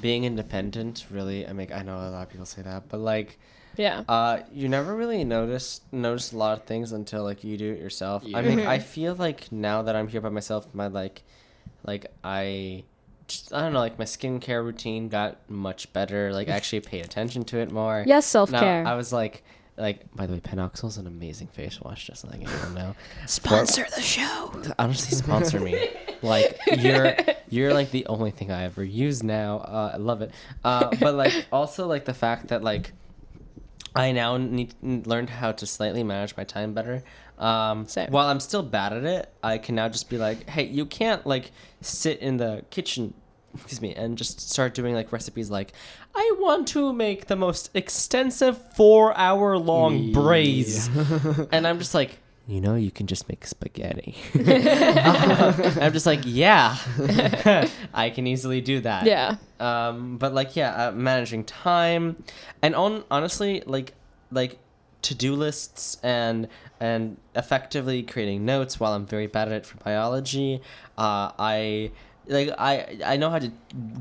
S3: being independent, really, I mean, I know a lot of people say that, but like.
S1: Yeah.
S3: Uh, you never really notice notice a lot of things until like you do it yourself. I mean, I feel like now that I'm here by myself, my like, like I, just, I don't know, like my skincare routine got much better. Like I actually pay attention to it more.
S1: Yes, self-care.
S3: I was like, like by the way, Panoxyl's an amazing face wash. Just letting everyone know.
S1: Sponsor the show.
S3: Honestly, sponsor me. like you're you're like the only thing I ever use now. Uh, I love it. Uh, but like also like the fact that like I now need learned how to slightly manage my time better. Um,
S1: Same.
S3: While I'm still bad at it, I can now just be like, hey, you can't like sit in the kitchen, excuse me, and just start doing like recipes like, I want to make the most extensive four hour long braise, and I'm just like. You know, you can just make spaghetti. I'm just like, yeah, I can easily do that
S1: Yeah.
S3: um but like yeah uh, managing time and on honestly like like to-do lists and and effectively creating notes while i'm very bad at it for biology uh i like i i know how to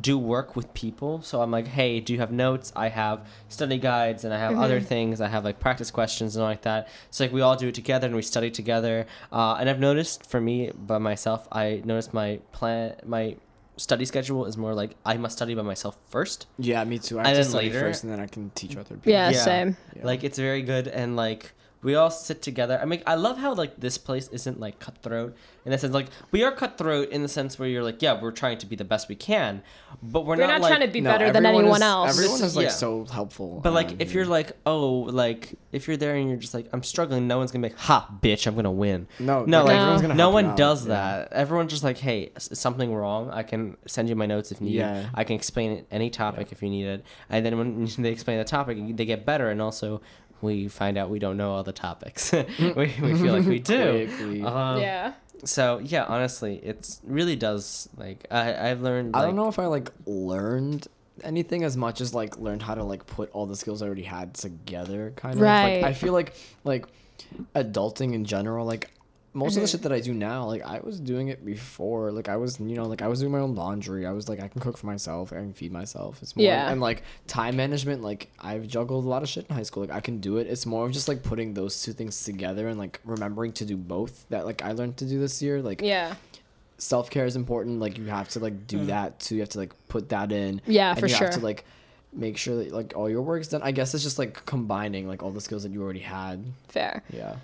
S3: do work with people so i'm like hey do you have notes i have study guides and i have other things i have like practice questions and all like that so like we all do it together and we study together uh, and i've noticed for me by myself i noticed my plan my study schedule is more like I must study by myself first.
S2: Yeah, me too. I
S3: And
S2: have to
S3: then
S2: study
S3: later-
S2: first, and then I can teach other people.
S1: Yeah, same.
S2: Yeah.
S3: Like it's very good and like we all sit together. I mean, I love how like this place isn't like cutthroat in the sense like we are cutthroat in the sense where you're like, yeah, we're trying to be the best we can, but we're,
S1: We're
S3: not,
S1: not
S3: like,
S1: trying to be
S2: No,
S1: better than anyone
S2: is-
S1: else.
S2: Everyone is like
S3: Yeah.
S2: so helpful.
S3: But like,
S2: around
S3: if you're like, oh, like if you're there and you're just like, I'm struggling, no one's gonna be like, ha, bitch, I'm gonna win.
S2: no,
S3: No,
S2: like,
S3: like
S2: everyone's gonna
S3: no one
S2: out.
S3: does
S2: Yeah.
S3: that. Everyone's just like, hey, is something wrong? I can send you my notes if needed.
S2: Yeah.
S3: I can explain any topic if you need it. And then when they explain the topic, they get better, and also we find out we don't know all the topics. we, we feel like we do.
S2: Quickly.
S3: Um,
S1: yeah.
S3: So yeah, honestly, it's really does like I I've learned.
S2: I don't know if I like learned anything as much as like learned how to like put all the skills I already had together kind of
S1: Right.
S2: like I feel like like adulting in general like most
S1: Mm-hmm.
S2: of the shit that I do now like I was doing it before like I was you know like I was doing my own laundry I was like I can cook for myself I can feed myself it's more
S1: Yeah.
S2: and like time management like I've juggled a lot of shit in high school like I can do it it's more of just like putting those two things together and like remembering to do both that like I learned to do this year like
S1: Yeah.
S2: self care is important. Like you have to like do that too. You have to like put that in.
S1: Mm. Yeah,
S2: and
S1: for
S2: you
S1: sure.
S2: have to like make sure that like all your work's done. I guess it's just like combining like all the skills that you already had.
S1: Fair.
S2: Yeah.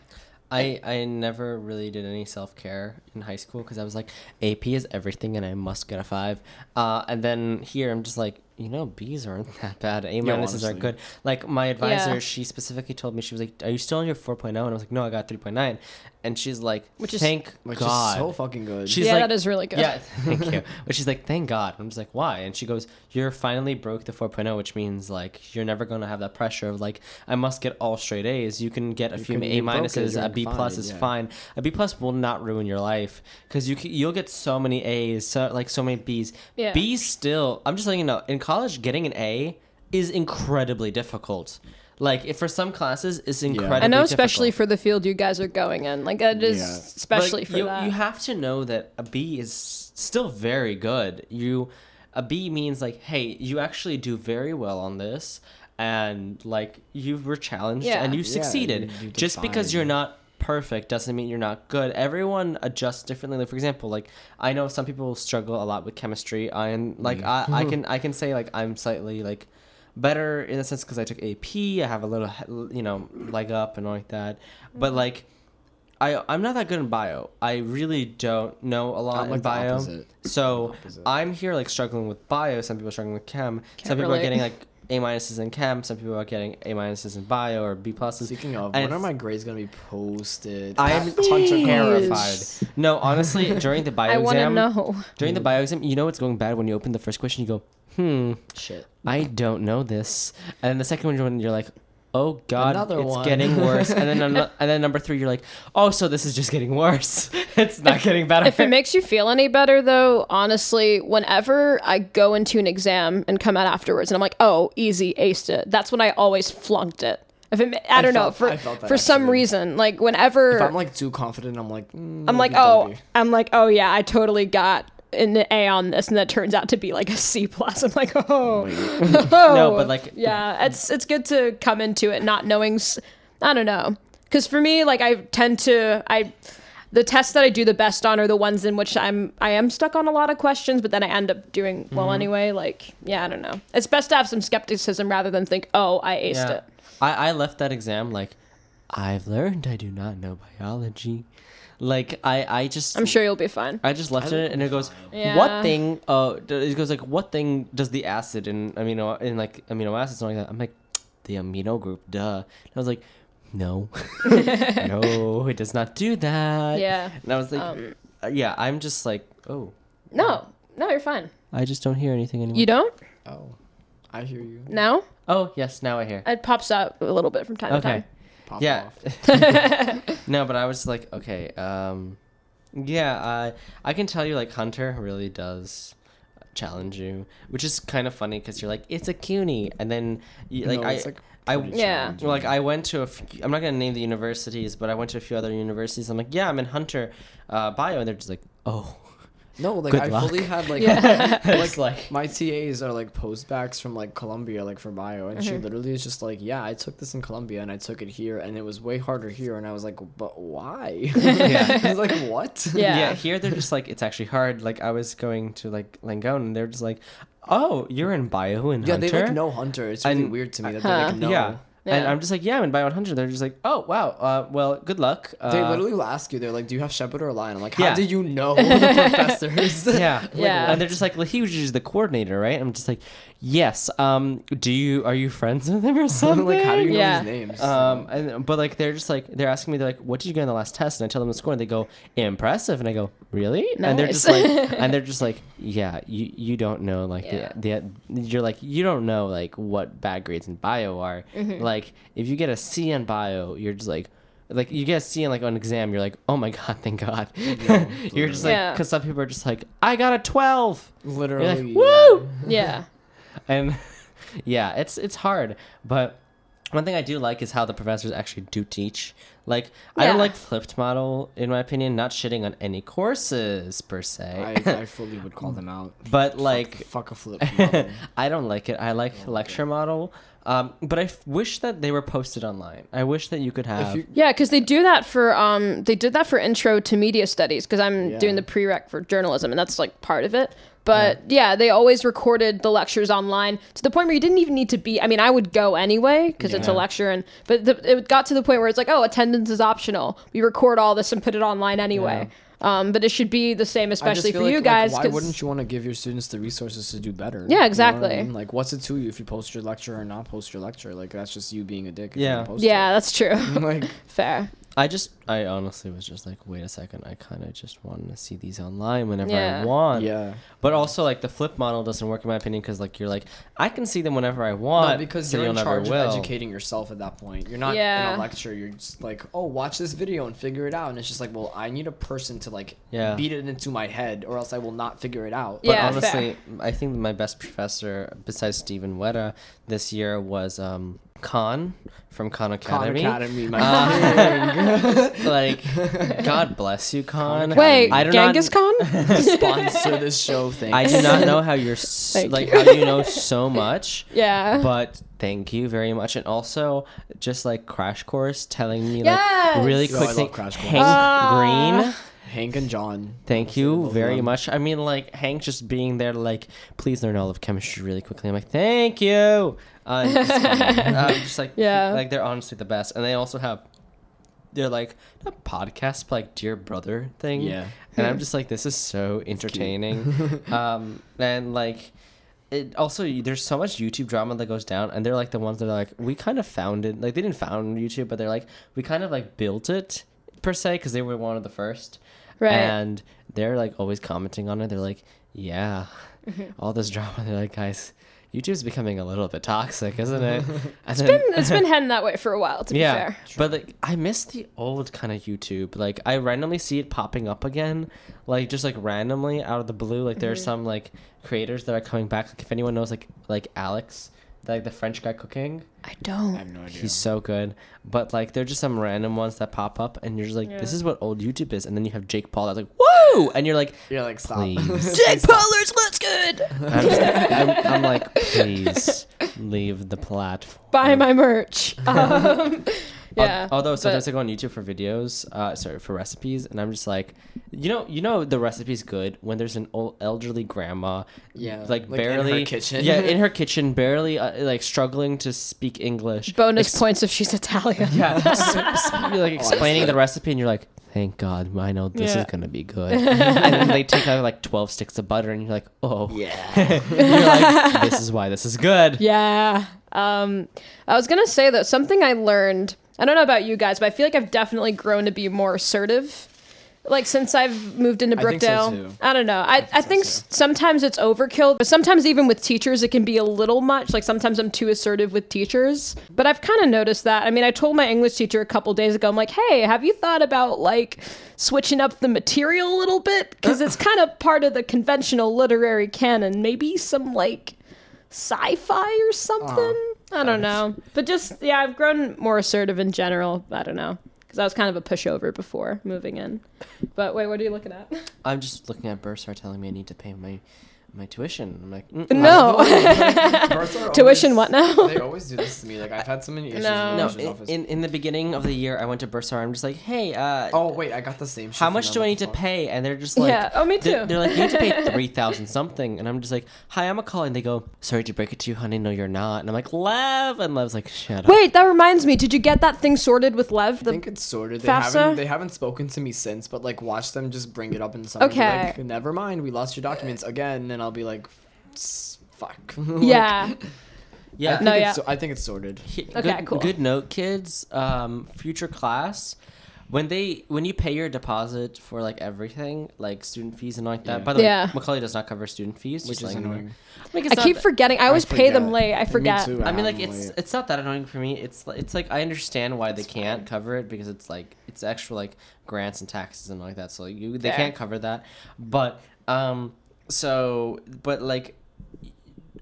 S3: I I never really did any self care in high school because I was like AP is everything and I must get a five. Uh, and then here I'm just like you know B's aren't that bad. A minuses are good. Like my advisor,
S1: Yeah.
S3: she specifically told me she was like, "Are you still on your 4.0?" And I was like, "No, I got 3.9." And she's like,
S1: Which is-
S3: "Thank
S2: Which
S3: God."
S2: is so fucking good.
S3: She's
S1: yeah,
S3: like-
S1: that is really good.
S3: Yeah, thank you. But she's like, thank God. I'm just like, why? And she goes, you're finally broke the 4.0, which means like you're never gonna have that pressure of like I must get all straight A's. You can get a
S2: You
S3: few A
S2: you broke it,
S3: minuses. A B plus
S2: fine,
S3: is
S2: yeah.
S3: fine. A B plus will not ruin your life because you c- you'll get so many A's, so like so many B's.
S1: Yeah.
S3: B's still. I'm just letting you know. In college, getting an A is incredibly difficult. Like if for some classes, it's incredibly.
S1: I know, especially
S3: difficult.
S1: for the field you guys are going in. Like, it is
S2: Yeah.
S1: especially
S3: Like,
S1: for
S3: you,
S1: that.
S3: You have to know that a B is still very good. You a B means like, hey, you actually do very well on this, and like you were challenged
S1: Yeah.
S3: and you
S2: Yeah,
S3: succeeded.
S2: you- you did
S3: Just because you're not perfect doesn't mean you're not good. Everyone adjusts differently. Like for example, like I know some people struggle a lot with chemistry. I'm like I, I can I can say like I'm slightly like better in a sense because I took AP. I have a little you know leg up and all like that. But
S1: Mm-hmm.
S3: like I I'm not that good in bio. I really don't know a lot
S2: I'm
S3: in
S2: like the
S3: bio.
S2: opposite.
S3: So I'm here like struggling with bio. Some people are struggling with chem. some people
S1: relate.
S3: are getting like A minuses in chem. Some people are getting A minuses in bio or B pluses.
S2: Speaking of,
S3: And
S2: when are my grades gonna be posted?
S3: I'm
S2: That punch a
S3: terrified. No, honestly, during the bio
S1: I want to
S3: exam,
S1: know.
S3: during the bio exam, you know what's going bad when you open the first question. You go, hmm,
S2: Shit.
S3: I don't know this, and then the second one you're- you're like, oh god,
S2: Another
S3: it's
S2: one.
S3: getting worse, and then ano- and then number three you're like, oh, so this is just getting worse. it's not getting better.
S1: If it makes you feel any better, though, honestly, whenever I go into an exam and come out afterwards and I'm like, oh, easy, aced it, that's when I always flunked it. If it, I
S2: I
S1: don't know, for,
S2: I felt that
S1: for some
S2: actually.
S1: reason, like whenever
S2: If I'm like too confident, I'm like. Mm,
S1: I'm like, oh,
S2: don't be.
S1: I'm like, oh yeah, I totally got an A on this, and that turns out to be like a C plus. I'm like, oh,
S3: No, but, like-
S1: yeah, it's it's good to come into it not knowing. I don't know, because for me, like I tend to I. The tests that I do the best on are the ones in which I'm I am stuck on a lot of questions, but then I end up doing well
S3: Mm-hmm.
S1: anyway. Like, yeah, I don't know. It's best to have some skepticism rather than think, oh, I aced
S3: Yeah.
S1: it.
S3: I, I left that exam like I've learned I do not know biology. Like I I just
S1: I'm sure you'll be fine.
S3: I just left
S2: I
S3: it and it goes
S1: Yeah.
S3: what thing uh it goes like what thing does the acid in amino in like amino acids and like that I'm like the amino group duh and I was like no no it does not do that
S1: Yeah.
S3: and I was like
S1: Um,
S3: uh, yeah I'm just like oh
S1: no, no, you're fine.
S3: I just don't hear anything anymore
S1: You don't
S2: Oh, I hear you.
S1: now?
S3: oh yes now I hear
S1: It pops up a little bit from time to
S3: okay
S1: time.
S2: Pop
S3: yeah
S2: off.
S3: no but I was like okay um yeah I I can tell you like Hunter really does challenge you which is kind of funny because you're like it's a cuny and then you, like
S2: No,
S3: I
S2: like,
S3: I
S1: Yeah.
S2: challenging.
S3: like I went to a few, I'm not gonna name the universities but I went to a few other universities I'm like yeah I'm in Hunter uh, bio and they're just like oh
S2: No, like
S3: Good
S2: I
S3: luck.
S2: fully had like
S1: Yeah.
S3: It's like
S2: my TAs are like postbacks from like Columbia, like for bio, and
S1: Mm-hmm.
S2: she literally is just like, yeah, I took this in Columbia and I took it here, and it was way harder here, and I was like, but why?
S3: Yeah.
S2: I was like, what?
S1: Yeah.
S3: yeah here they're just like it's actually hard like I was going to like Langone and they're just like oh you're in bio and
S2: Yeah,
S3: Hunter
S2: they like know Hunter. It's really
S3: And-
S2: weird to me that
S1: Huh.
S2: they like know.
S3: yeah. And I'm just like, yeah, I'm in Bio 100. They're just like, oh, wow. Uh, well, good luck. Uh,
S2: They literally will ask you. They're like, "Do you have Shepard or Lion?" I'm like, "How
S3: Yeah.
S2: did you know the professors?"
S3: yeah.
S1: Yeah.
S3: And they're just like, well, he was just the coordinator, right? I'm just like, yes. Um, do you, are you friends with him or something?
S2: like, how do you know
S1: Yeah.
S2: these names?
S3: Um, and, but like, they're just like, they're asking me, they're like, what did you get in the last test? And I tell them the score and they go, impressive. And I go, really? And they're just like, and they're just like, yeah, you, you don't know, like,
S1: Yeah.
S3: the, the, you're like, you don't know, like, what bad grades in bio are.
S1: Mm-hmm.
S3: Like, if you get a C in bio, you're just like, like you get a C in like an exam, you're like, oh my god, thank God. you're just like,
S1: Yeah.
S3: because some people are just like, I got a twelve,
S2: Literally,
S3: like, woo!
S1: Yeah.
S3: and yeah, it's it's hard. But one thing I do like is how the professors actually do teach. Like I don't like flipped model in my opinion. Not shitting on any courses per se,
S2: I, I fully would call them out.
S3: but like
S2: fuck, fuck a flip. model.
S3: I don't like it. I like lecture model. Um, but I f- wish that they were posted online. I wish that you could have.
S2: you,
S1: Yeah, because they do that for um they did that for intro to media studies because I'm
S2: Yeah.
S1: doing the prereq for journalism and that's like part of it. But yeah. they always recorded the lectures online to the point where you didn't even need to be. I mean, I would go anyway because it's a lecture, and but the, it got to the point where it's like, oh, attendance is optional. We record all this and put it online anyway. Um, but it should be the same, especially for
S2: like-
S1: you
S2: like,
S1: guys.
S2: why
S1: 'cause-
S2: wouldn't you want to give your students the resources to do better?
S1: Yeah,
S2: You know I
S1: exactly.
S2: mean? Like, what's it to you if you post your lecture or not post your lecture? Like, that's just you being a dick. if you
S3: Yeah.
S2: don't post
S1: yeah, that's true.
S2: like,
S1: Fair.
S3: I just, I honestly was just like, wait a second. I kind of just wanted to see these online whenever
S1: Yeah.
S3: I want.
S2: yeah.
S3: But also, like the flip model doesn't work in my opinion because like you're like I can see them whenever I want.
S2: No, because
S3: so
S2: you're in
S3: you'll
S2: charge of
S3: will.
S2: educating yourself at that point. You're not in a lecture. You're just like, oh, watch this video and figure it out. And it's just like, well, I need a person to like
S3: Yeah.
S2: beat it into my head, or else I will not figure it out.
S3: But
S1: Yeah,
S3: honestly, I think my best professor besides Stephen Weta this year was um Khan from Khan
S2: Khan
S3: Academy.
S2: Academy, my
S3: Uh, like, God bless you, Khan.
S2: Khan
S1: Wait,
S3: I do
S1: Genghis
S3: not,
S1: Khan?
S2: sponsor this show. Thanks.
S3: I do not know how you're s-
S1: Thank
S3: like
S1: you.
S3: how you know so much.
S1: yeah.
S3: but thank you very much and also just like crash course telling me
S1: Yes!
S3: like really
S2: Yo,
S3: quick
S2: love
S3: thing
S2: Crash
S3: hank
S1: Ah.
S3: green
S2: Hank and John.
S3: thank
S2: Honestly,
S3: you very
S2: them.
S3: much. I mean like hank just being there like please learn all of chemistry really quickly. I'm like thank you. Uh, i'm just like
S1: Yeah.
S3: like they're honestly the best. And they also have they're like not podcast but like dear brother thing.
S2: Yeah.
S3: and i'm just like this is so entertaining. Um and like it also there's so much YouTube drama that goes down, and they're like the ones that are like we kind of founded like they didn't found YouTube, but they're like we kind of like built it per se because they were one of the first,
S1: Right.
S3: And they're like always commenting on it. They're like, yeah,
S1: Mm-hmm.
S3: all this drama. They're like, guys, YouTube's becoming a little bit toxic, isn't it?
S1: It's
S3: then-
S1: been it's been heading that way for a while. To be fair.
S3: but like I miss the old kind of YouTube. Like I randomly see it popping up again, like just like randomly out of the blue. Like there are
S1: Mm-hmm.
S3: some like creators that are coming back. Like if anyone knows like like Alex, like the French guy cooking,
S1: I
S2: I
S1: don't.
S2: have no idea.
S3: he's so good. But like they're just some random ones that pop up, and you're just like, this is what old YouTube is. And then you have Jake Paul that's like, whoa, and you're like,
S2: You're like, stop.
S3: Please.
S1: Jake Paulers, let's good.
S3: I'm, just, I'm, I'm like, please leave the platform.
S1: Buy my merch. Um, yeah.
S3: Al- Although sometimes
S1: but-
S3: I go on YouTube for videos, uh, sorry for recipes, and I'm just like, you know, you know, the recipe's good when there's an old elderly grandma,
S2: Yeah,
S3: like,
S2: like in her
S3: barely
S2: kitchen.
S3: yeah, in her kitchen, barely uh, like struggling to speak English.
S1: bonus
S3: Ex-
S1: points if she's Italian.
S3: Yeah, s- s- like explaining the recipe, and you're like, thank God, I know this
S1: Yeah.
S3: is gonna be good. and then they take out like twelve sticks of butter, and you're like, oh,
S2: Yeah.
S3: you're like, this is why this is good.
S1: Yeah. Um, I was gonna say that something I learned. I don't know about you guys, but I feel like I've definitely grown to be more assertive. Like since I've moved into
S2: I think so,
S1: Brookdale. I don't know. I, I
S2: so,
S1: think
S2: too.
S1: s sometimes it's overkill, but sometimes even with teachers, it can be a little much. Like sometimes I'm too assertive with teachers. But I've kind of noticed that. I mean, I told my English teacher a couple days ago, I'm like, hey, have you thought about like switching up the material a little bit? Because it's kind of part of the conventional literary canon. Maybe some like sci-fi or uh-huh. something. I don't know. But just yeah, I've grown more assertive in general. I don't know. Because I was kind of a pushover before moving in. But wait, what are you looking at?
S3: I'm just looking at Bursar telling me I need to pay my my tuition. I'm like, mm,
S1: No. Tuition
S2: always-
S1: what now?
S2: They always do this to me. Like I've had so many issues.
S1: No.
S2: in
S3: No,
S2: the admissions
S3: in,
S2: office.
S3: in in the beginning of the year, I went to Bursar. I'm just like, hey, uh,
S2: oh wait, I got the same. Shit
S3: how much do I need
S2: the
S3: to pay? And they're just like,
S1: Yeah. Oh, me
S3: They're,
S1: too.
S3: they're like, you need to pay three thousand something, and I'm just like, hi, I'm a call, and they go, sorry to break it to you, honey, no, you're not. And I'm like, Lev, and Lev's like, shut up.
S1: Wait, that reminds me. Did you get that thing sorted with Lev?
S2: I think it's sorted. They
S1: FAFSA?
S2: haven't they haven't spoken to me since, but like watch them just bring it up in summer. be
S1: Okay.
S2: Like, Never mind, we lost your documents again, and I'll be like, "S- fuck. Like,
S1: yeah.
S2: I
S3: Yeah.
S2: think
S1: No,
S2: it's
S1: yeah.
S2: so- I think it's sorted.
S1: Okay,
S3: good,
S1: cool.
S3: Good note, kids. Um, future class. When they when you pay your deposit for like everything, like student fees and like that.
S2: Yeah.
S3: By the
S1: Yeah.
S3: way, Macaulay does not cover student fees,
S2: Which
S3: just
S2: is
S3: letting you know.
S2: annoying.
S3: Like,
S1: I
S3: it's not
S1: keep forgetting. I always pay them late. I
S2: Me
S1: forget.
S2: too.
S3: I mean, like
S2: have
S3: it's
S2: late.
S3: it's not that annoying for me. It's it's like I understand why they can't cover it because it's like it's extra like grants and taxes and like that. So like, you they
S1: Fair.
S3: can't cover that. But um, so but like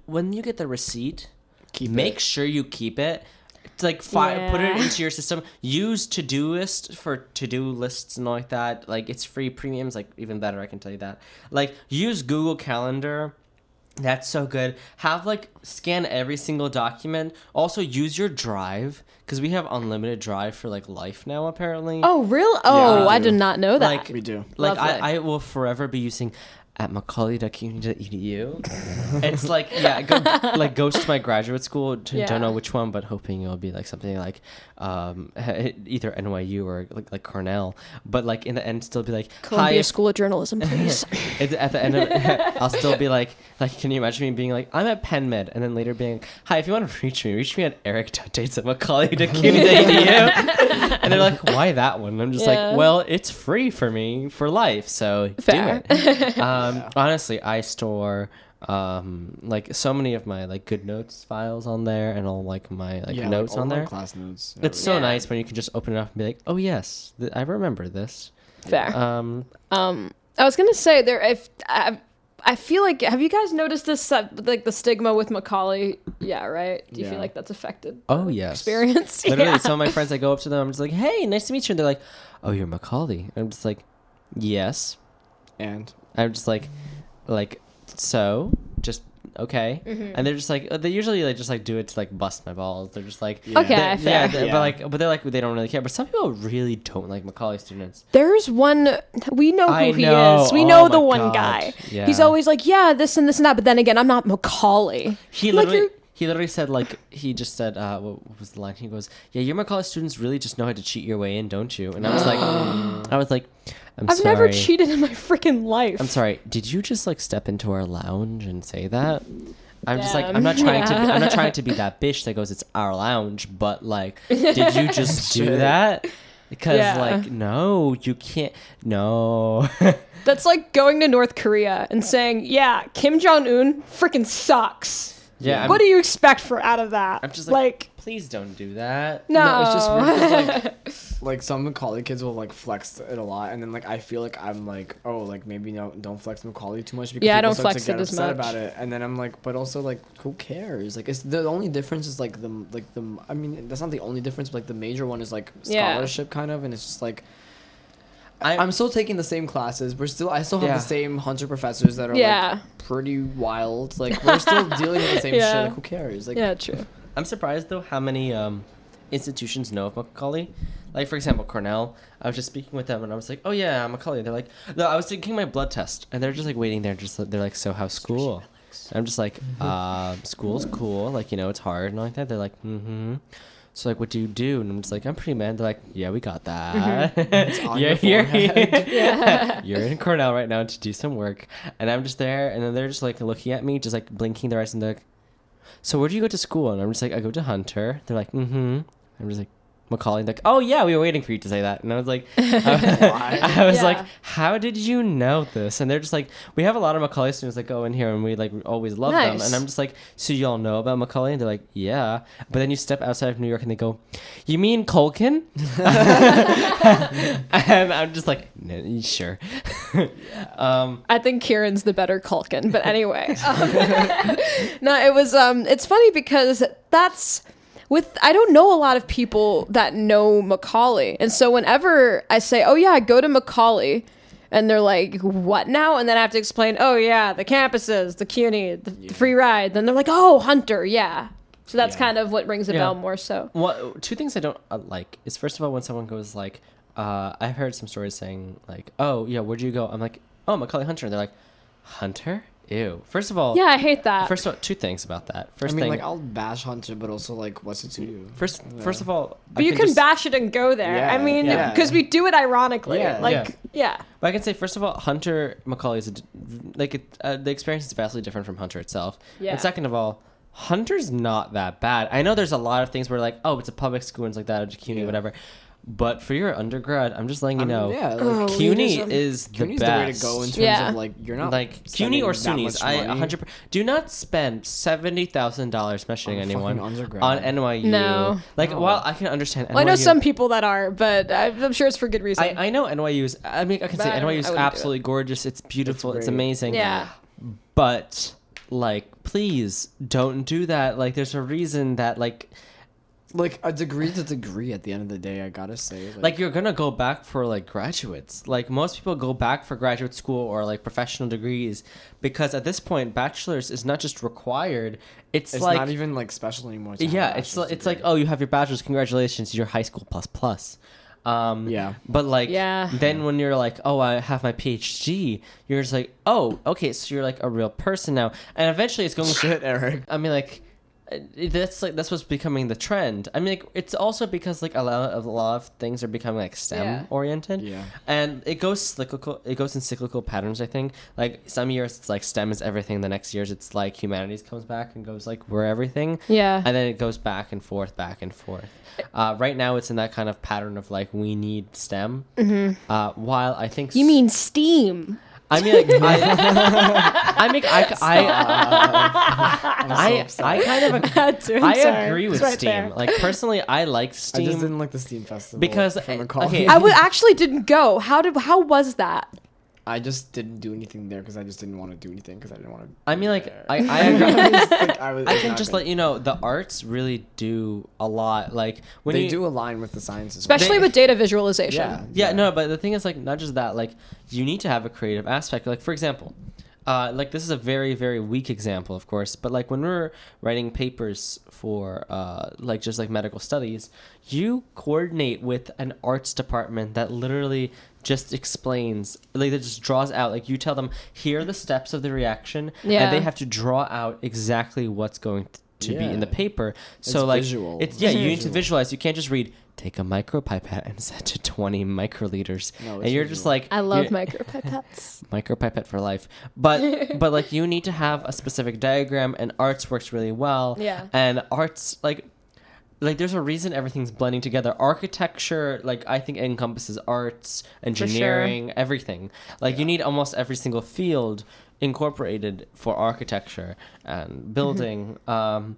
S3: when you get the receipt,
S2: Keep
S3: make
S2: it.
S3: sure you keep it. It's like fi- put it into your system. Use Todoist for to do lists and all like that. Like it's free. Premiums like even better. I can tell you that. Like use Google Calendar. That's so good. Have like scan every single document. Also use your Drive because we have unlimited Drive for like life now. Apparently.
S1: Oh, real? Oh,
S2: we
S1: I
S2: do.
S1: did not know that.
S3: Like-
S2: We do.
S3: like
S1: Lovely.
S3: I, I will forever be using at macaulay.cuny.edu. it's like yeah, go, like goes to my graduate school. To,
S1: Yeah.
S3: Don't know which one, but hoping it'll be like something like um, either NYU or like, like Cornell. But like in the end, still be like
S1: Columbia
S3: hi.
S1: School of Journalism, please.
S3: At, at the end of it, I'll still be like, like, can you imagine me being like, I'm at Penn Med, and then later being, hi, if you want to reach me, reach me at eric.dates at macaulay.cuny.edu. and they're like, why that one? And I'm just
S1: Yeah.
S3: like, well, it's free for me for life, so
S1: Fair.
S3: do it. um, honestly, I store um like so many of my like good notes files on there and all like my like
S2: yeah,
S3: notes
S2: like, all
S3: on
S2: my
S3: there
S2: Class notes.
S3: it's so
S1: Yeah.
S3: nice when you can just open it up and be like oh yes th- i remember this
S1: Fair.
S3: um
S1: Um, I was gonna say there. If I, I feel like, have you guys noticed this? Uh, like the stigma with Macaulay? Yeah, right. Do you feel like that's affected?
S3: oh yes
S1: Experience.
S3: Literally,
S1: yeah.
S3: some of my friends, I go up to them, I'm just like, "Hey, nice to meet you," and they're like, "Oh, you're Macaulay." And I'm just like, "Yes."
S2: And
S3: I'm just like, like, so, just okay.
S1: Mm-hmm.
S3: And they're just like, they usually like just like do it to like bust my balls. They're just like,
S2: Yeah.
S1: Okay,
S3: they're- yeah, they're-
S2: Yeah.
S3: but like, but they're like, they don't really care. But some people really don't like Macaulay students.
S1: There's one. We know who
S3: I
S1: he
S3: know.
S1: is. We
S3: Oh
S1: know the one
S3: God.
S1: guy.
S3: Yeah.
S1: He's always like, yeah, this and this and that. But then again, I'm not Macaulay.
S3: He literally.
S1: you're-
S3: he literally said like he just said uh what, what was the line he goes yeah your Macaulay students really just know how to cheat your way in don't you and I was like I was like I'm
S1: I've
S3: sorry
S1: never cheated in my freaking life.
S3: I'm sorry. Did you just like step into our lounge and say that? I'm just like
S1: Damn.
S3: I'm not trying to. Be, I'm not trying to be that bitch that goes. It's our lounge, but like, did you just do
S2: Shit.
S3: that? Because
S1: Yeah.
S3: like, no, you can't. No.
S1: That's like going to North Korea and saying, yeah, Kim Jong Un freaking sucks.
S3: yeah. I'm,
S1: what do you expect for out of that?
S3: I'm just like,
S1: like
S3: please don't do that.
S1: no.
S2: No, it's just weird 'cause, like, like some Macaulay kids will like flex it a lot, and then like I feel like I'm like, oh, like maybe no, don't flex Macaulay too much because
S1: Yeah, I
S2: people
S1: don't
S2: start
S1: flex
S2: to get
S1: it as
S2: upset
S1: much.
S2: about it, and then I'm like, but also like, who cares? Like, it's the only difference is like the like the I mean that's not the only difference, but like the major one is like
S1: Yeah.
S2: scholarship kind of, and it's just like.
S3: I-
S2: I'm still taking the same classes. We're still. I still have
S3: Yeah.
S2: the same hunter professors that are
S1: Yeah.
S2: like pretty wild. Like we're still dealing with the same
S1: Yeah.
S2: shit. Like who cares? Like
S1: yeah, true.
S3: I'm surprised though how many um, institutions know of Macaulay. Like for example, Cornell. I was just speaking with them and I was like, "Oh yeah, Macaulay." They're like, "No, I was taking my blood test," and they're just like waiting there. Just they're like, "So how's school?" And I'm just like, uh, "School's cool. Like you know, it's hard and all like that." They're like, "Mm-hmm." So like, what do you do? And I'm just like, I'm pre-med. They're like, yeah, we got that.
S2: on
S3: you're
S2: your
S3: here.
S1: Yeah.
S3: you're in Cornell right now to do some work, and I'm just there, and then they're just like looking at me, just like blinking their eyes, and they're like, "So where do you go to school?" And I'm just like, "I go to Hunter." They're like, "Mm-hmm." I'm just like. Macaulay, like, oh yeah, we were waiting for you to say that, and I was like, I was like, how did you know this? And they're just like, we have a lot of Macaulay students that go in here, and we like always love them, and I'm just like, so y'all know about Macaulay? And they're like, yeah, but then you step outside of New York, and they go, you mean Culkin? and I'm just like, sure. um,
S1: I think Kieran's the better Culkin, but anyway. Um, no, it was um it's funny because that's with I don't know a lot of people that know Macaulay. And so whenever I say, "Oh yeah, I go to Macaulay," and they're like, "What now?" and then I have to explain, "Oh yeah, the campuses, the CUNY, the, the free ride." Then they're like, "Oh, Hunter, yeah." So that's
S2: Yeah.
S1: kind of what rings a
S3: Yeah.
S1: bell more so.
S3: what two things I don't uh, like is first of all when someone goes like, uh, I've heard some stories saying like, oh yeah, where'd you go? I'm like, oh Macaulay Hunter, and they're like, Hunter, ew. First of all,
S1: Yeah, I hate that.
S3: First of all, two things about that.
S2: First I
S3: First
S2: mean,
S3: thing,
S2: like I'll bash Hunter, but also like, what's it to you?
S3: first
S2: Yeah.
S3: first of all,
S1: but you can
S3: just,
S1: bash it and go there. I
S2: Yeah,
S1: mean,
S3: yeah.
S1: because we do it ironically.
S2: Yeah.
S1: like, yeah.
S3: But I can say first of all, Hunter Macaulay is a d like it, uh, the experience is vastly different from Hunter itself.
S1: Yeah.
S3: And second of all, Hunter's not that bad. I know there's a lot of things where like, oh, it's a public school and it's like that, or CUNY,
S2: Yeah.
S3: whatever. But for your undergrad, I'm just letting you
S2: I mean,
S3: know,
S2: yeah,
S1: Oh,
S2: like,
S3: CUNY
S1: elitism.
S3: Um, is the
S2: CUNY's
S3: best.
S2: the way to go in terms
S1: Yeah.
S2: of like you're not
S3: like
S2: spending
S3: CUNY or
S2: that
S3: SUNYs,
S2: much
S3: I
S2: money
S3: 100 per- do not spend seventy thousand dollars mentioning
S2: on
S3: anyone
S2: undergrad.
S3: on NYU.
S1: No.
S3: like
S2: No.
S3: while I can understand,
S1: Well, I know some people that are, but I- I'm sure it's for good reason.
S3: I, I know NYU is. I mean, I can
S1: But
S3: say
S1: I don't-
S3: NYU is
S1: I wouldn't do
S3: absolutely gorgeous. It's beautiful. It's,
S2: great.
S3: amazing.
S1: yeah.
S3: But like, please don't do that. Like, there's a reason that like,
S2: like a degree's a degree at the end of the day. I gotta say, like,
S3: like you're gonna go back for like graduates. Like most people go back for graduate school or like professional degrees because at this point, bachelor's is not just required. It's,
S2: it's
S3: like
S2: not even like special anymore. to have a
S3: yeah, it's
S2: bachelor's
S3: it's like oh, you have your bachelor's. Congratulations, your high school plus plus. Um,
S2: Yeah.
S3: But like,
S1: Yeah.
S3: then when you're like, oh, I have my PhD, you're just like, oh, okay, so you're like a real person now, and eventually it's going to.
S2: shit, Eric.
S3: I mean, like, that's like that's what's becoming the trend. I mean, like, it's also because like a lot of a lot of things are becoming like STEM
S1: Yeah.
S3: oriented.
S2: Yeah.
S3: And it goes cyclical. It goes in cyclical patterns. I think. Like some years it's like STEM is everything. The next years it's like humanities comes back and goes like we're everything
S1: Yeah.
S3: and then it goes back and forth, back and forth. Uh, right now, it's in that kind of pattern of like we need STEM. Uh, while I think
S1: Mm-hmm. you
S3: s-
S1: mean Steam?
S3: I mean like I, I mean I I
S2: I'm
S3: I. I kind of ag-
S1: I'm
S3: I
S1: sorry.
S3: agree with
S1: right
S3: Steam.
S1: there.
S3: Like personally, I like Steam.
S2: I just didn't like the Steam festival
S3: Because,
S2: from Macaulay.
S3: okay.
S1: I would actually didn't go. How did? How was that?
S2: I just didn't do anything there because I just didn't want to do anything because I didn't want to.
S3: I mean, like I, I agree.
S2: I, was,
S3: I can just let you know the arts really do a lot. Like when
S2: they
S3: you
S2: do align with the sciences,
S1: Especially
S3: They-
S1: with data visualization.
S2: Yeah.
S3: Yeah, no, but the thing is, like, not just that. Like, you need to have a creative aspect. Like, for example, uh, like this is a very, very weak example, of course. But like when we're writing papers for, uh, like just like medical studies, you coordinate with an arts department that literally just explains, like, that just draws out. Like, you tell them here are the steps of the reaction,
S1: Yeah.
S3: and they have to draw out exactly what's going to to be in the paper. So
S2: It's
S3: like
S2: visual.
S3: it's yeah,
S2: It's
S3: you need to visualize. You can't just read take a micropipette and set to 20 microliters.
S2: No,
S3: and you're just like
S1: I love
S3: you're-
S1: micropipettes.
S3: micropipette for life. But but like you need to have a specific diagram and arts works really well.
S1: Yeah.
S3: And arts like like there's a reason everything's blending together. Architecture like I think encompasses arts, engineering, everything. Like you need almost every single field incorporated for architecture and building. Um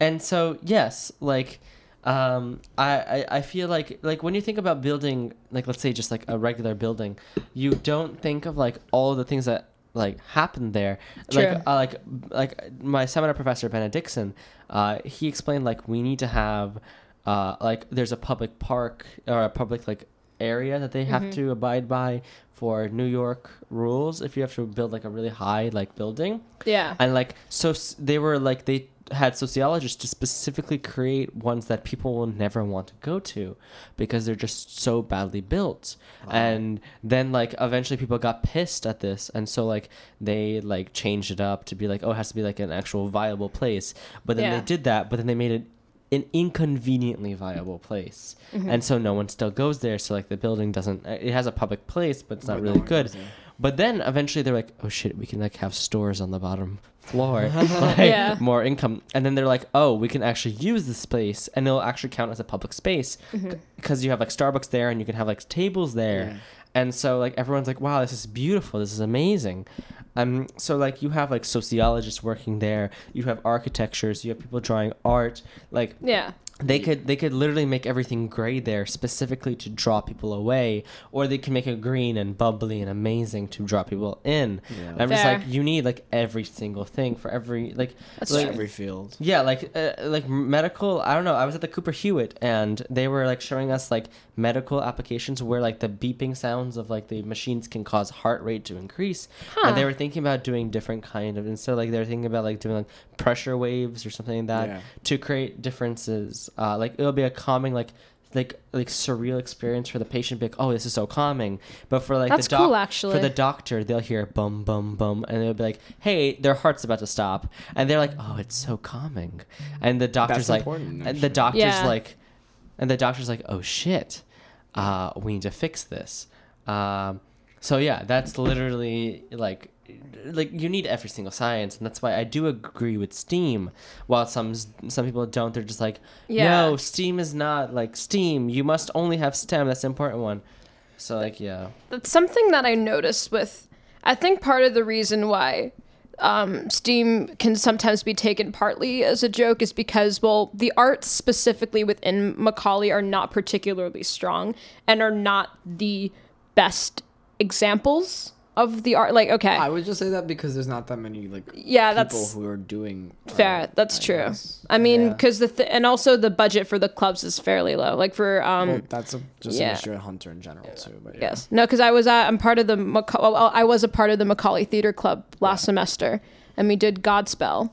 S3: and so yes, like um I, I i feel like like when you think about building like let's say just like a regular building you don't think of like all the things that like happened there
S1: True.
S3: like uh, like like my seminar professor Bennett Dixon uh he explained like we need to have uh like there's a public park or a public like area that they have
S1: Mhm.
S3: to abide by for New York rules if you have to build like a really high like building
S1: Yeah.
S3: and like so they were like they had sociologists to specifically create ones that people will never want to go to because they're just so badly built
S2: Wow.
S3: and then like eventually people got pissed at this and so like they like changed it up to be like oh it has to be like an actual viable place but then
S1: Yeah.
S3: they did that but then they made it an inconveniently viable place,
S1: Mm-hmm.
S3: and so no one still goes there. So like the building doesn't. It has a public place, but it's not
S2: But
S3: really
S2: one
S3: good. But then eventually they're like, oh shit, we can like have stores on the bottom floor, like,
S1: Yeah.
S3: more income. And then they're like, oh, we can actually use this space, and it'll actually count as a public space
S1: Mm-hmm.
S3: because you have like Starbucks there, and you can have like tables there.
S2: Yeah.
S3: And so like everyone's like, wow, this is beautiful. This is amazing. Um, so like you have like sociologists working there. You have architectures. You have people drawing art. Like
S1: Yeah.
S3: They could they could literally make everything gray there specifically to draw people away, or they can make it green and bubbly and amazing to draw people in.
S2: Yeah.
S3: And I'm just like, you need like every single thing for every like.
S1: That's
S3: like,
S1: true.
S2: every field.
S3: yeah, like uh, like medical. I don't know. I was at the Cooper Hewitt, and they were like showing us like medical applications where like the beeping sounds of like the machines can cause heart rate to increase,
S1: Huh.
S3: and they were thinking about doing different kind of. Instead, like they were thinking about like doing like pressure waves or something like that
S2: Yeah.
S3: to create differences. Uh, like it'll be a calming like. Like like surreal experience for the patient, be like, oh, this is so calming. But for like
S1: That's
S3: the doc-
S1: cool, actually.
S3: for the doctor, they'll hear bum bum bum, and they'll be like, "Hey, their heart's about to stop," and they're like, "Oh, it's so calming," and the doctor's
S2: That's
S3: like, and the doctor's
S1: Yeah.
S3: like, and the doctor's like, "Oh shit, uh, we need to fix this." Um, so yeah, that's literally like, like you need every single science, and that's why I do agree with STEAM. While some some people don't, they're just like,
S1: Yeah.
S3: "No, STEAM is not like STEAM. You must only have STEM. That's important one." So like, yeah.
S1: That's something that I noticed with. I think part of the reason why um, Steam can sometimes be taken partly as a joke is because, well, the arts specifically within Macaulay are not particularly strong and are not the best examples of the art. Like, okay,
S2: I would just say that because there's not that many like
S1: Yeah,
S2: people
S1: that's-
S2: who are doing
S1: fair.
S2: art,
S1: That's
S2: I
S1: true.
S2: guess.
S1: I mean,
S3: Yeah.
S1: because the th- and also the budget for the clubs is fairly low. Like for um,
S2: Well, that's a, just
S1: yeah.
S2: an issue at Hunter in general too. But yeah.
S1: Yes. No, because I was at, I'm part of the Maca- well, I was a part of the Macaulay Theater Club last semester, and we did Godspell,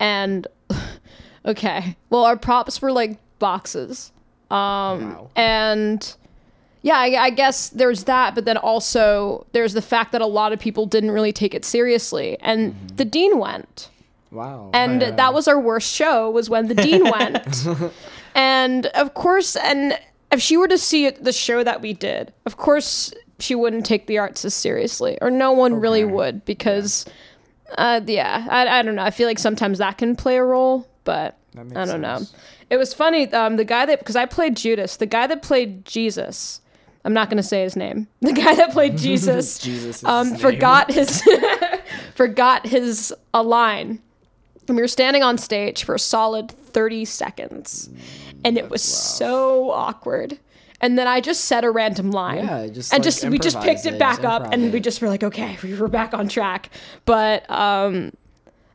S1: and okay, well, our props were like boxes, um,
S2: Wow.
S1: and yeah, I, I guess there's that, but then also there's the fact that a lot of people didn't really take it seriously, and the dean went.
S2: Wow.
S1: and
S2: Yeah.
S1: that was our worst show was when the dean went. And of course and if she were to see it, the show that we did of course she wouldn't take the arts as seriously or no one really would because uh yeah I, I don't know. I feel like sometimes that can play a role but i don't
S2: sense.
S1: know it was funny um the guy that because i played judas the guy that played jesus i'm not going to say his name the guy that played jesus
S2: Jesus.
S1: Um,
S2: his
S1: forgot his forgot his a line. And we were standing on stage for a solid 30 seconds. And it was so awkward. And then I just said a random line.
S2: Yeah, just,
S1: and
S2: like,
S1: just we just picked it
S2: it,
S1: back up and we just were like, okay, we were back on track. But um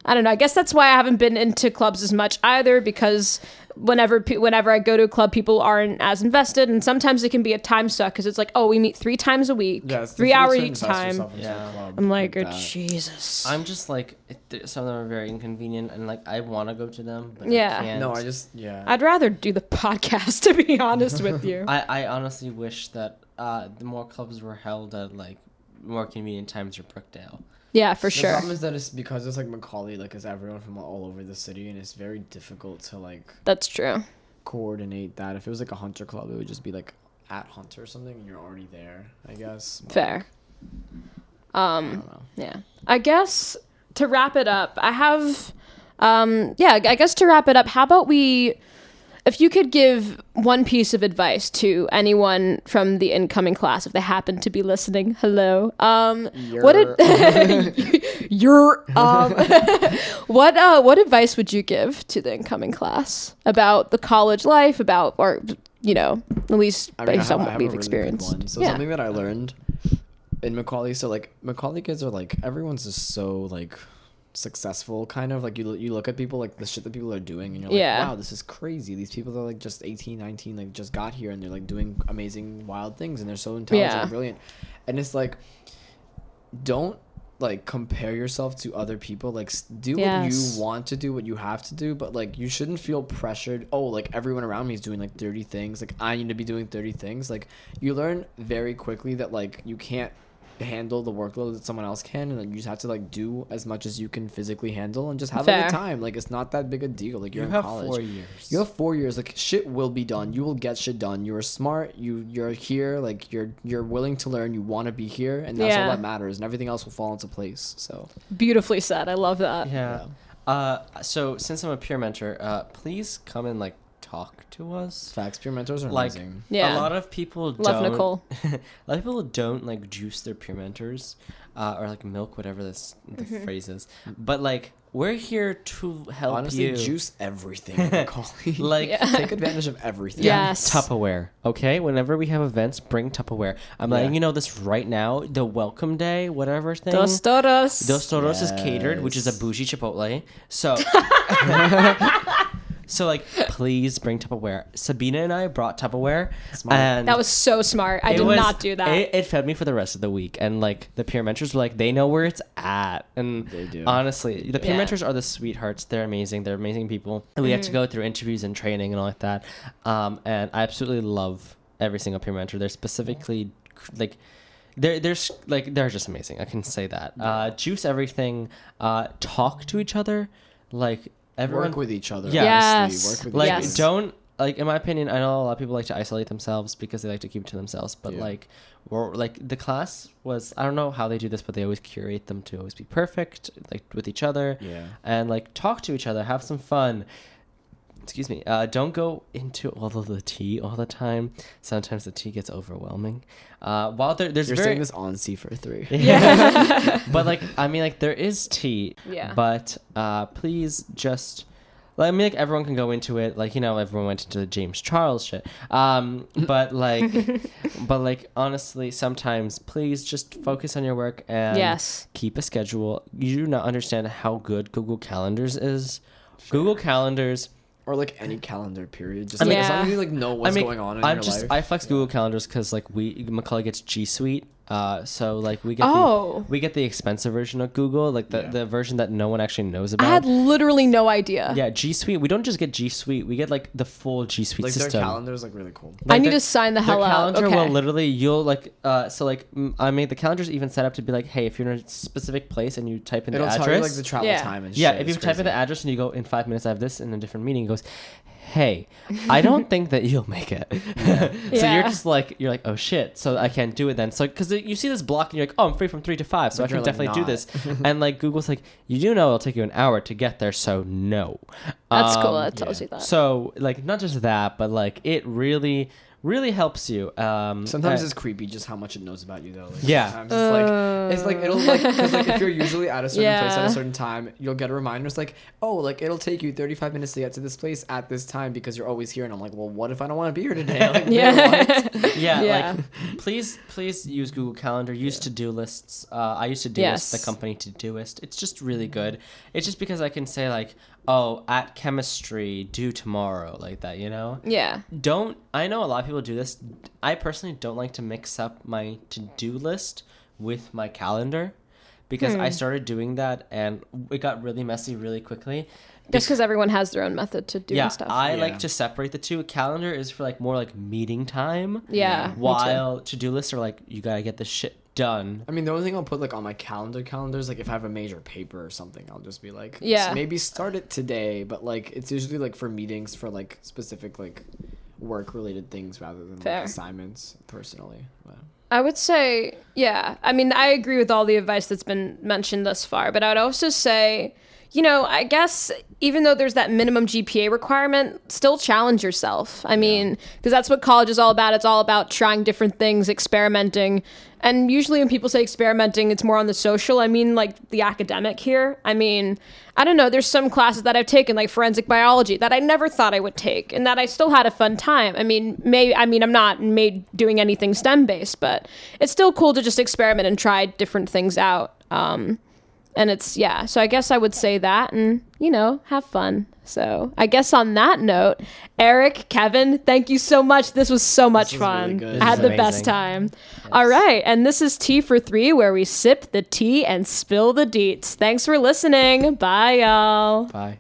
S1: I don't know. I guess that's why I haven't been into clubs as much either because whenever whenever I go to a club, people aren't as invested, and sometimes it can be a time suck because it's like, oh, we meet three times a week,
S2: Yeah,
S1: three
S2: hours
S1: each time.
S2: yourself into a
S3: Yeah.
S1: I'm like, oh. Jesus.
S3: I'm just like it, th- some of them are very inconvenient, and like I want to go to them, but
S1: Yeah.
S3: I can't.
S2: No, I just yeah.
S1: I'd rather do the podcast to be honest with you.
S3: I, I honestly wish that uh, the more clubs were held at like more convenient times or Brookdale.
S1: Yeah, for
S2: the
S1: sure.
S2: The problem is that it's because it's like Macaulay, like it's everyone from all over the city, and it's very difficult to like
S1: That's true.
S2: coordinate that. If it was like a Hunter club, it would just be like at Hunter or something, and you're already there. I guess. But,
S1: Fair.
S2: I
S1: Um,
S2: don't know.
S1: yeah. I guess to wrap it up, I have, um, yeah, I guess to wrap it up, how about we, if you could give one piece of advice to anyone from the incoming class, if they happen to be listening, hello, um, what did, your, um, what, uh, what advice would you give to the incoming class about the college life, about, or, you know, at least
S2: I mean,
S1: based on what we've
S2: really
S1: experienced?
S2: one. So
S1: yeah.
S2: something that I learned in Macaulay. So like Macaulay kids are like everyone's just so like successful kind of like you you look at people like the shit that people are doing and you're like
S1: Yeah.
S2: wow this is crazy. These people are like just 18 19 like just got here and they're like doing amazing wild things and they're so intelligent
S1: Yeah.
S2: and brilliant. And it's like don't like compare yourself to other people. Like do what you want to do what you have to do but like you shouldn't feel pressured. Oh like everyone around me is doing like 30 things. Like i need to be doing 30 things. Like you learn very quickly that like you can't handle the workload that someone else can, and then you just have to like do as much as you can physically handle and just have a good time. Like it's not that big a deal. Like you're
S3: You
S2: in
S3: have
S2: college.
S3: four years.
S2: You have four years. Like shit will be done. You will get shit done. You are smart. You you're here. Like you're you're willing to learn. You want to be here, and that's
S1: Yeah.
S2: all that matters. And everything else will fall into place. So
S1: Beautifully said. I love that.
S3: Yeah. Uh, so since I'm a peer mentor, uh, please come and like talk to us.
S2: facts. Peer mentors are
S3: Like
S2: amazing.
S1: Yeah.
S3: A lot of people
S1: Love
S3: don't.
S1: Nicole.
S3: a lot of people don't like juice their peer mentors, uh, or like milk, whatever this the
S1: Mm-hmm.
S3: phrase is. But like we're here to help
S2: Honestly,
S3: you.
S2: juice everything. Macaulay.
S3: Like
S1: Yeah.
S2: take advantage of everything.
S1: Yes.
S3: Tupperware. Okay, whenever we have events, bring Tupperware. I'm
S2: Yeah.
S3: letting you know this right now. The welcome day, whatever thing.
S1: Dos toros.
S3: Dos Toros is catered, which is a
S2: Yes.
S3: bougie Chipotle. So, so like, please bring Tupperware. Sabina and I brought Tupperware,
S2: Smart.
S3: and
S1: that was so smart. I
S3: it
S1: did
S3: was-
S1: not do that.
S3: It, it fed me for the rest of the week, and like the peer mentors were like, they know where it's at, and
S2: They do.
S3: honestly, the peer
S1: Yeah.
S3: mentors are the sweethearts. They're amazing. They're amazing people, and we have
S1: Mm-hmm.
S3: to go through interviews and training and all like that. Um, and I absolutely love every single peer mentor. They're specifically like. They're, they're s- like they're just amazing. I can say that. Uh, juice everything. Uh, talk to each other. Like everyone
S2: work with each other.
S3: Yeah.
S2: honestly.
S1: Yes.
S2: Work with
S3: like
S2: each
S1: Yes.
S2: other.
S3: don't like in my opinion i know a lot of people like to isolate themselves because they like to keep it to themselves but
S2: Yeah.
S3: like or like the class was i don't know how they do this but they always curate them to always be perfect like with each other
S2: Yeah.
S3: and like talk to each other have some fun excuse me uh, don't go into all of the tea all the time sometimes the tea gets overwhelming uh, while there, there's
S2: You're
S3: very
S2: saying this on C for three.
S1: yeah.
S3: but like I mean like there is tea.
S1: Yeah.
S3: But uh please just like, I mean like everyone can go into it like you know everyone went into the James Charles shit. Um but like but like honestly sometimes please just focus on your work and
S1: yes.
S3: keep a schedule. You do not understand how good Google Calendars is. Google Calendars
S2: or like any calendar period. Just
S3: I
S2: like,
S1: mean-
S2: as long as you like know what's
S3: I mean,
S2: going on in
S3: I'm
S2: your
S3: just
S2: life.
S3: I flex Google Calendars because like we Macaulay gets G Suite, uh, so like we get
S1: Oh.
S3: the we get the expensive version of Google, like the,
S2: Yeah.
S3: the version that no one actually knows about.
S1: I had literally no idea.
S3: yeah, G Suite. We don't just get G Suite; we get like the full G Suite
S2: like
S3: system.
S2: their calendar is like really cool.
S1: I need
S3: the-
S1: to sign the hell out.
S3: calendar
S1: Okay.
S3: will literally you'll like uh so like I mean the calendar's even set up to be like hey if you're in a specific place and you type in
S2: It'll
S3: the
S2: tell
S3: address
S2: you like the travel
S1: Yeah.
S2: time and
S3: yeah
S2: shit.
S3: if you
S2: It's
S3: type in the address and you go in five minutes I have this in a different meeting it goes hey I don't think that you'll make it so
S1: Yeah.
S3: you're just like you're like oh shit so I can't do it then so because you see this block and you're like oh I'm free from three to five so
S2: But
S3: I can
S2: you're, like,
S3: definitely do this and like Google's like you do know it'll take you an hour to get there so no
S1: That's cool.
S3: Um,
S1: That tells
S2: yeah.
S1: you that.
S3: so like not just that, but like it really really helps you. Um,
S2: Sometimes
S3: uh,
S2: it's creepy just how much it knows about you though. Like,
S3: Yeah.
S2: Sometimes it's like it's like it'll like because like if you're usually at a certain place at a certain time, you'll get a reminder. It's like oh like it'll take you 35 minutes to get to this place at this time because you're always here. And I'm like, well, what if I don't want to be here today? Like,
S1: yeah.
S3: yeah,
S1: Yeah.
S3: like please please use Google Calendar. Use to do lists. Uh, I use to do
S1: Yes.
S3: the company Todoist. It's just really good. It's just because I can say like oh at chemistry do tomorrow like that you know
S1: yeah.
S3: don't i know a lot of people do this i personally don't like to mix up my to-do list with my calendar because
S1: Hmm.
S3: i started doing that and it got really messy really quickly
S1: Just because everyone has their own method to doing
S3: yeah
S1: stuff.
S3: i
S2: Yeah.
S3: like to separate the two A calendar is for like more like meeting time
S1: yeah.
S3: while to-do lists are like you gotta get this shit done
S2: I mean, the only thing I'll put like on my calendar calendars, like if I have a major paper or something, I'll just be like,
S1: Yeah.
S2: Maybe start it today. But like, it's usually like for meetings for like specific like work related things rather than like assignments. Personally, but.
S1: I would say, yeah. I mean, I agree with all the advice that's been mentioned thus far, but I would also say, you know, I guess even though there's that minimum GPA requirement, still challenge yourself. I mean, because that's what college is all about. It's all about trying different things, experimenting. And usually when people say experimenting, it's more on the social. I mean, like the academic here. I mean, I don't know. There's some classes that I've taken, like forensic biology, that I never thought I would take, and that I still had a fun time. I mean, may I mean, I'm not made doing anything STEM based, but it's still cool to just experiment and try different things out. Um, and it's yeah. So I guess I would say that, and you know, have fun. So I guess on that note, Eric, Kevin, thank you so much. This was so much
S2: was really
S1: fun.
S2: good.
S1: I had the
S3: is
S1: best
S3: amazing.
S1: time. All right, and this is Tea for Three, where we sip the tea and spill the deets. Thanks for listening. Bye, y'all.
S3: bye